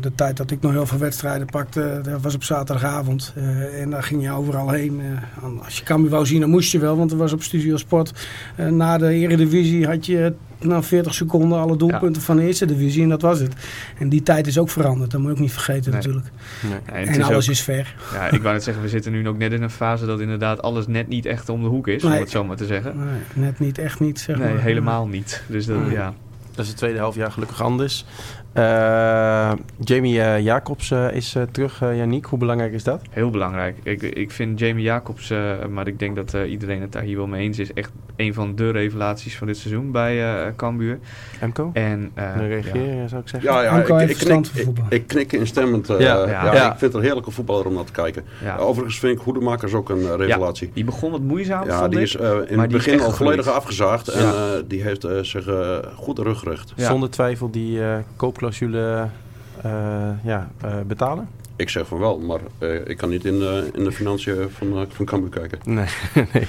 Speaker 3: de tijd dat ik nog heel veel wedstrijden pakte, dat was op zaterdagavond. Eh, en daar ging je overal heen. Eh, als je Cambuur wou zien, dan moest je wel, want er was op Studio Sport. eh, na de Eredivisie had je na 40 seconden alle doelpunten van de Eerste Divisie. En dat was het. En die tijd is ook veranderd. Dat moet je ook niet vergeten
Speaker 4: Nee.
Speaker 3: natuurlijk.
Speaker 2: Nee.
Speaker 4: En het
Speaker 3: En
Speaker 4: is
Speaker 3: alles
Speaker 4: ook-
Speaker 3: is ver.
Speaker 4: Ja, ik wou net zeggen, we zitten nu ook net in een fase dat inderdaad alles net niet echt om de hoek is, om het zo maar te zeggen.
Speaker 3: Nee, net niet, echt niet. Zeg
Speaker 4: Nee,
Speaker 3: maar.
Speaker 4: helemaal niet. Dus dat,
Speaker 2: Nee.
Speaker 4: ja.
Speaker 2: Dat is de tweede halfjaar gelukkig anders. Eh, Jamie eh, Jacobs eh, is terug, Yannick. Hoe belangrijk is dat?
Speaker 4: Heel belangrijk. Ik, ik vind Jamie Jacobs, eh, maar ik denk dat eh, iedereen het daar hier wel mee eens is, echt een van de revelaties van dit seizoen bij eh Cambuur.
Speaker 2: Emco?
Speaker 4: En eh,
Speaker 2: Een
Speaker 4: ja.
Speaker 2: reageren zou ik zeggen.
Speaker 5: Ja, ja ik, ik, knik, ik, ik knik instemmend. eh,
Speaker 2: Ja,
Speaker 5: ja,
Speaker 4: ja.
Speaker 5: Ik vind het een heerlijke voetballer om naar te kijken.
Speaker 4: Ja.
Speaker 5: Overigens vind ik Hoedemakers ook een revelatie.
Speaker 4: Die begon wat moeizaam,
Speaker 5: Ja,
Speaker 4: vond
Speaker 5: die
Speaker 4: ik.
Speaker 5: is eh, in het begin al volledig afgezaagd. En eh, die heeft zich goed ruggerecht.
Speaker 4: Ja.
Speaker 2: Zonder twijfel die eh koopclausule eh, ja, eh, betalen?
Speaker 5: Ik zeg van wel, maar eh, ik kan niet in, de in de financiën van, eh, van Cambuur kijken.
Speaker 2: Nee. nee.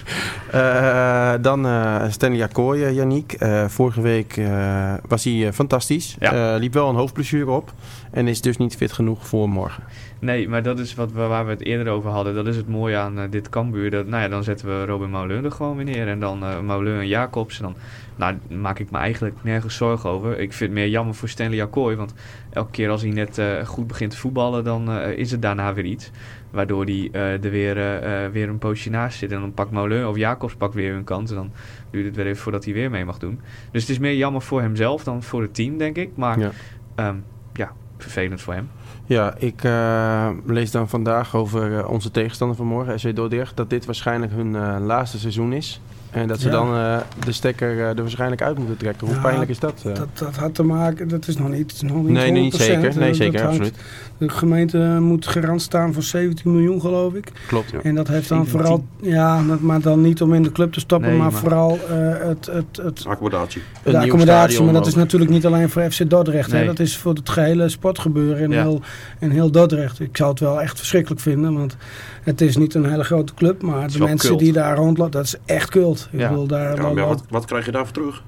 Speaker 2: Eh, dan eh Stanley Akkooi, eh, Yannick. Eh, vorige week eh, was hij eh, fantastisch.
Speaker 4: Ja.
Speaker 2: Eh, liep wel een hoofdblessure op. En is dus niet fit genoeg voor morgen.
Speaker 4: Nee, maar dat is wat we, waar we het eerder over hadden. Dat is het mooie aan dit Cambuur. Dat, nou ja, dan zetten we Robin Moulin er gewoon weer neer. En dan eh Moulin en Jacobs. En dan nou, maak ik me eigenlijk nergens zorgen over. Ik vind het meer jammer voor Stanley Akkooi. Want elke keer als hij net eh, goed begint te voetballen, dan is het daarna weer iets. Waardoor hij eh, er weer, eh, eh, weer een poosje naast zit. En dan pakt Molen of Jacobs pakt weer hun kans. En dan duurt het weer even voordat hij weer mee mag doen. Dus het is meer jammer voor hemzelf dan voor het team, denk ik. Maar
Speaker 2: Ja.
Speaker 4: ja, ja vervelend voor hem.
Speaker 2: Ja, ik eh, lees dan vandaag over eh, onze tegenstander van morgen, SC Dordrecht, dat dit waarschijnlijk hun eh, laatste seizoen is. En dat ze
Speaker 3: Ja.
Speaker 2: dan eh, de stekker eh, er waarschijnlijk uit moeten trekken. Hoe
Speaker 3: Ja,
Speaker 2: pijnlijk is dat? eh?
Speaker 3: Dat, dat had te maken, dat is nog niet, nog niet
Speaker 2: nee, nee, niet
Speaker 3: 100%.
Speaker 2: zeker. Nee, zeker, absoluut.
Speaker 3: De gemeente moet garant staan voor 17 miljoen, geloof ik.
Speaker 2: Klopt.
Speaker 3: En dat heeft dan
Speaker 4: 17.
Speaker 3: vooral, ja, dat- maar dan niet om in de club te stoppen,
Speaker 4: Nee,
Speaker 3: maar,
Speaker 4: maar-
Speaker 3: vooral eh, het, het, het,
Speaker 5: Accommodatie.
Speaker 2: Een
Speaker 3: de
Speaker 2: nieuw
Speaker 3: accommodatie.
Speaker 2: stadion
Speaker 3: Maar dat is natuurlijk niet alleen voor FC Dordrecht. Hè?
Speaker 4: Nee.
Speaker 3: Dat is voor het gehele sportgebeuren in,
Speaker 4: Ja.
Speaker 3: heel, in heel Dordrecht. Ik zou het wel echt verschrikkelijk vinden, want het is niet een hele grote club. Maar de mensen
Speaker 4: cult.
Speaker 3: die daar rondlopen, dat is echt cult. Ik
Speaker 4: Ja.
Speaker 3: bedoel, daar
Speaker 5: Ja, wat, wat krijg je daarvoor terug?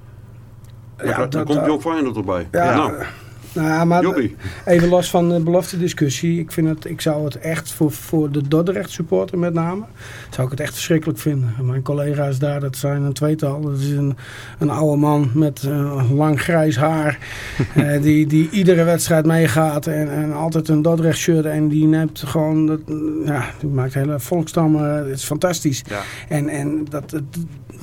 Speaker 5: Dan,
Speaker 3: Ja,
Speaker 5: krijg- dan
Speaker 3: dat-
Speaker 5: komt
Speaker 3: dat-
Speaker 5: Jong Feyenoord erbij.
Speaker 3: Ja,
Speaker 5: nou,
Speaker 3: Nou, ja, maar
Speaker 5: Jobbie.
Speaker 3: even los van de beloftediscussie. Ik, vind het, ik zou het echt voor, voor de Dordrecht supporter met name, zou ik het echt verschrikkelijk vinden. Mijn collega's daar, dat zijn een tweetal. Dat is een, een oude man met eh, lang grijs haar. eh, die, die iedere wedstrijd meegaat en, en altijd een Dordrecht shirt. En die neemt gewoon, dat, ja, die maakt hele volkstammen. Het is fantastisch.
Speaker 4: Ja.
Speaker 3: En, en dat, het-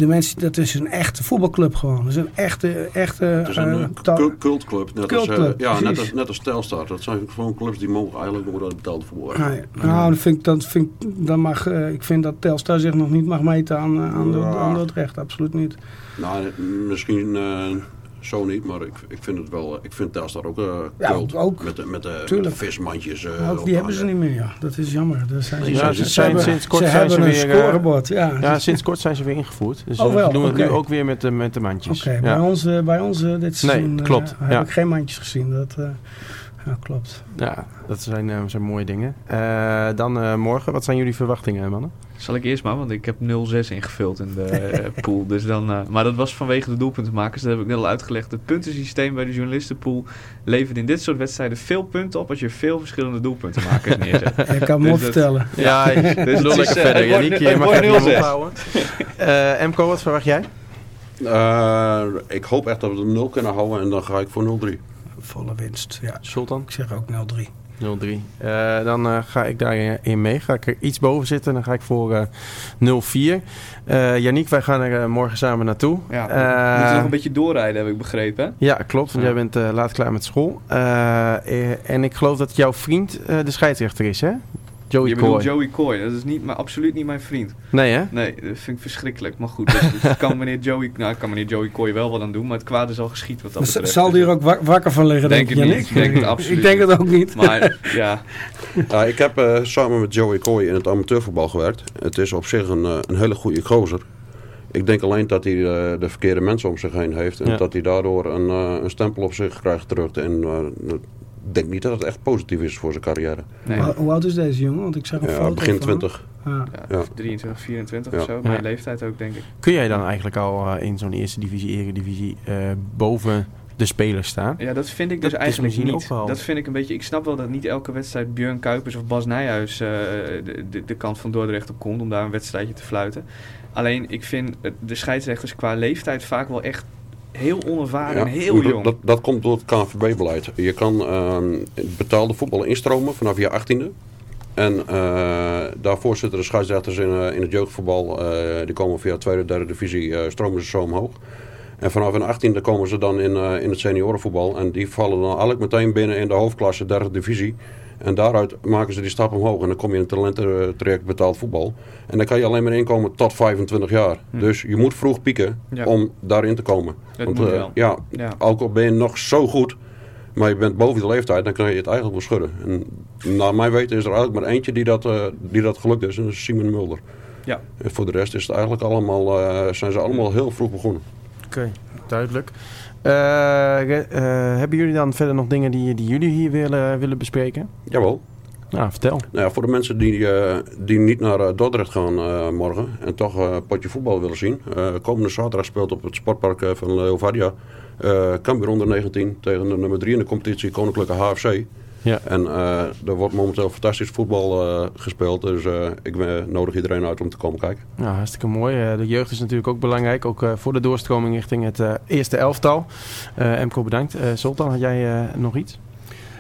Speaker 3: de mensen, dat is een echte voetbalclub gewoon. Dat is een echte, echte
Speaker 5: Het is een
Speaker 3: eh,
Speaker 5: cultclub. Net als, eh, ja, net als, net als Telstar. Dat zijn gewoon clubs die mogen eigenlijk nooit worden betaald voor worden.
Speaker 3: Nee, nou, dat vind ik, dat vind ik, dat mag, eh, ik vind dat Telstar zich nog niet mag meten aan, aan,
Speaker 5: Ja.
Speaker 3: aan Dordrecht. Absoluut niet.
Speaker 5: Nou, misschien zo niet, maar ik, ik vind het wel. Ik vind Telstar ook eh
Speaker 3: Ja,
Speaker 5: cult.
Speaker 3: ook.
Speaker 5: Met de, met de, met de vismandjes. eh,
Speaker 3: Maar ook die hebben ze niet meer, ja. Dat is jammer. Dat zijn, ze,
Speaker 5: ze
Speaker 3: ze
Speaker 2: zijn
Speaker 3: hebben,
Speaker 2: sinds kort
Speaker 3: ze
Speaker 2: zijn
Speaker 3: hebben
Speaker 2: ze weer, eh,
Speaker 3: scorebord, ja.
Speaker 2: Ja,
Speaker 3: Dus-
Speaker 2: sinds kort zijn ze weer ingevoerd. Dus
Speaker 3: Oh, wel,
Speaker 2: doen het nu ook weer met de, met de mandjes.
Speaker 3: Oké, bij
Speaker 2: ja.
Speaker 3: ons, eh, bij ons eh, dit seizoen eh,
Speaker 2: klopt,
Speaker 3: heb
Speaker 2: ja.
Speaker 3: ik geen mandjes gezien. Dat, eh, ja, klopt.
Speaker 2: ja, dat zijn, eh, zijn mooie dingen. Eh, dan eh, morgen, wat zijn jullie verwachtingen, mannen?
Speaker 4: Zal ik eerst maar, want ik heb 0-6 ingevuld in de eh, pool. Dus dan, eh, maar dat was vanwege de doelpuntenmakers. Dat heb ik net al uitgelegd. Het puntensysteem bij de journalistenpool levert in dit soort wedstrijden veel punten op als je veel verschillende doelpuntenmakers neerzet.
Speaker 3: Ik kan me
Speaker 4: Dus dat-
Speaker 3: vertellen.
Speaker 2: Ja, dus
Speaker 4: het
Speaker 2: lul
Speaker 4: is,
Speaker 2: lekker
Speaker 4: eh,
Speaker 2: verder. Yannick, je mag even
Speaker 4: 0-6.
Speaker 2: ophouden. Eh Emco, wat verwacht jij?
Speaker 5: Eh, ik hoop echt dat we de 0 kunnen houden en dan ga ik voor 0-3.
Speaker 3: Volle winst, ja.
Speaker 2: Sultan?
Speaker 3: Ik zeg ook 0-3.
Speaker 2: 0-3. Eh, dan eh, ga ik daarin mee. Ga ik er iets boven zitten. Dan ga ik voor eh 0-4. Eh Yannick, wij gaan er morgen samen naartoe.
Speaker 4: Ja,
Speaker 2: Eh,
Speaker 4: moet je nog een beetje doorrijden, heb ik begrepen.
Speaker 2: Ja, klopt. Want
Speaker 4: Ja.
Speaker 2: jij bent laat klaar met school. En ik geloof dat jouw vriend eh, de scheidsrechter is, hè? Joey
Speaker 4: je
Speaker 2: Coy.
Speaker 4: Joey Coy. Dat is niet, maar absoluut niet mijn vriend.
Speaker 2: Nee, hè?
Speaker 4: Nee, dat vind ik verschrikkelijk. Maar goed, dus, dus kan meneer Joey, nou, kan meneer Joey Coy wel wat aan doen. Maar het kwaad is al geschied wat dat
Speaker 3: z-
Speaker 4: betreft.
Speaker 3: zal
Speaker 4: Dus
Speaker 3: die er
Speaker 4: dat-
Speaker 3: ook wa- wakker van liggen, denk,
Speaker 4: Denk
Speaker 3: ik,
Speaker 4: niet. Ik denk het absoluut
Speaker 3: Ik denk het ook niet.
Speaker 4: Maar ja,
Speaker 5: Ja, ik heb eh, samen met Joey Coy in het amateurvoetbal gewerkt. Het is op zich een, eh, een hele goede gozer. Ik denk alleen dat hij eh, de verkeerde mensen om zich heen heeft. En
Speaker 2: Ja.
Speaker 5: dat hij daardoor een, eh, een stempel op zich krijgt terug. En eh, denk niet dat het echt positief is voor zijn carrière.
Speaker 4: nee.
Speaker 3: Hoe- Hoe oud is deze jongen? Want ik zag een
Speaker 5: Ja,
Speaker 3: foto
Speaker 5: begin
Speaker 3: van
Speaker 5: 20.
Speaker 3: hem. Ja.
Speaker 4: Ja,
Speaker 5: Ja.
Speaker 4: 23, 24
Speaker 5: Ja.
Speaker 4: of zo.
Speaker 2: Ja.
Speaker 4: Mijn leeftijd ook, denk ik.
Speaker 2: Kun jij dan eigenlijk al eh, in zo'n eerste divisie, eredivisie, eh boven de spelers staan?
Speaker 4: Ja, dat vind ik dus
Speaker 2: Dat
Speaker 4: eigenlijk niet.
Speaker 2: ook wel-
Speaker 4: Dat vind ik een beetje... Ik snap wel dat niet elke wedstrijd Björn Kuipers of Bas Nijhuis eh, de, de, de kant van Dordrecht op komt om daar een wedstrijdje te fluiten. Alleen, ik vind de scheidsrechters qua leeftijd vaak wel echt heel onervaren en heel jong.
Speaker 5: Dat, dat komt door het KNVB-beleid. Je kan ehm, betaalde voetballen instromen vanaf je 18e. En eh, daarvoor zitten de scheidsrechters in, eh, in het jeugdvoetbal. eh, die komen via tweede, derde divisie, stromen ze zo omhoog. En vanaf hun 18e komen ze dan in, in het seniorenvoetbal. En die vallen dan eigenlijk meteen binnen in de hoofdklasse, derde divisie. En daaruit maken ze die stap omhoog. En dan kom je in een talententraject betaald voetbal. En dan kan je alleen maar inkomen tot 25 jaar.
Speaker 4: Hm.
Speaker 5: Dus je moet vroeg pieken
Speaker 4: Ja.
Speaker 5: om daarin te komen.
Speaker 4: Dat
Speaker 5: Want,
Speaker 4: moet
Speaker 5: eh,
Speaker 4: wel.
Speaker 5: ja,
Speaker 4: Ja.
Speaker 5: ook al ben je nog zo goed, maar je bent boven de leeftijd, dan kan je het eigenlijk wel schudden. En naar mijn weten is er eigenlijk maar eentje die dat, eh, die dat gelukt is, en dat is Simon Mulder.
Speaker 4: Ja.
Speaker 5: En voor de rest is het eigenlijk allemaal, eh, zijn ze allemaal heel vroeg begonnen.
Speaker 2: Oké, duidelijk. Eh, eh, hebben jullie dan verder nog dingen die, die jullie hier willen, willen bespreken?
Speaker 5: Jawel.
Speaker 2: Nou, vertel.
Speaker 5: Nou ja, voor de mensen die, eh, die niet naar Dordrecht gaan morgen en toch een potje voetbal willen zien. komende zaterdag speelt op het sportpark van Leeuwardia uh, Cambuur onder 19 tegen de nummer 3 in de competitie Koninklijke HFC.
Speaker 2: Ja.
Speaker 5: En eh, er wordt momenteel fantastisch voetbal eh, gespeeld. Dus eh, ik nodig iedereen uit om te komen kijken.
Speaker 2: Nou, hartstikke mooi. Eh, de jeugd is natuurlijk ook belangrijk. Ook eh, voor de doorstroming richting het eh, eerste elftal. Eh Emco, bedankt. Eh Sultan, had jij eh, nog iets?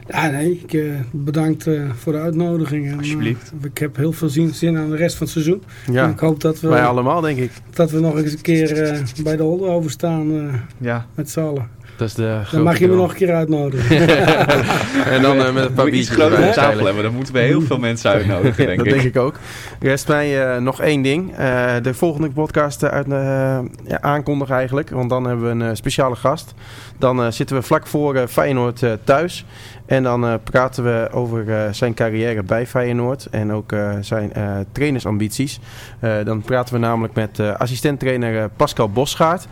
Speaker 3: Ja, nee, ik eh, bedankt eh, voor de uitnodiging. En,
Speaker 4: Alsjeblieft.
Speaker 3: ik heb heel veel zin, zin aan de rest van het seizoen. En
Speaker 2: Ja,
Speaker 3: ik hoop dat we,
Speaker 2: wij allemaal denk ik.
Speaker 3: dat we nog eens een keer eh, bij de Holder overstaan eh
Speaker 4: Ja,
Speaker 3: met z'n allen.
Speaker 2: Dat is de
Speaker 3: Dan mag je me nog een keer uitnodigen.
Speaker 2: en dan eh, met een paar
Speaker 4: iets
Speaker 2: biertjes
Speaker 4: groter
Speaker 2: erbij
Speaker 4: op tafel hebben. Dan moeten we heel veel mensen uitnodigen, denk
Speaker 2: dat
Speaker 4: ik.
Speaker 2: denk ik ook. Rest mij eh, nog één ding. Eh, de volgende podcast uit, eh, ja, aankondigen eigenlijk. Want dan hebben we een eh, speciale gast. Dan eh, zitten we vlak voor eh, Feyenoord eh, thuis. En dan eh, praten we over eh, zijn carrière bij Feyenoord. En ook eh, zijn eh, trainersambities. Eh, dan praten we namelijk met eh assistent-trainer Pascal Bosgaard.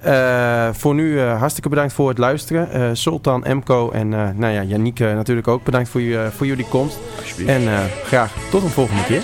Speaker 2: Eh, voor nu eh, hartstikke bedankt voor het luisteren. Eh, Sultan, Emco en eh nou ja, Yannick natuurlijk ook. Bedankt voor, je, voor jullie komst. En eh, graag tot een volgende
Speaker 1: En
Speaker 2: keer.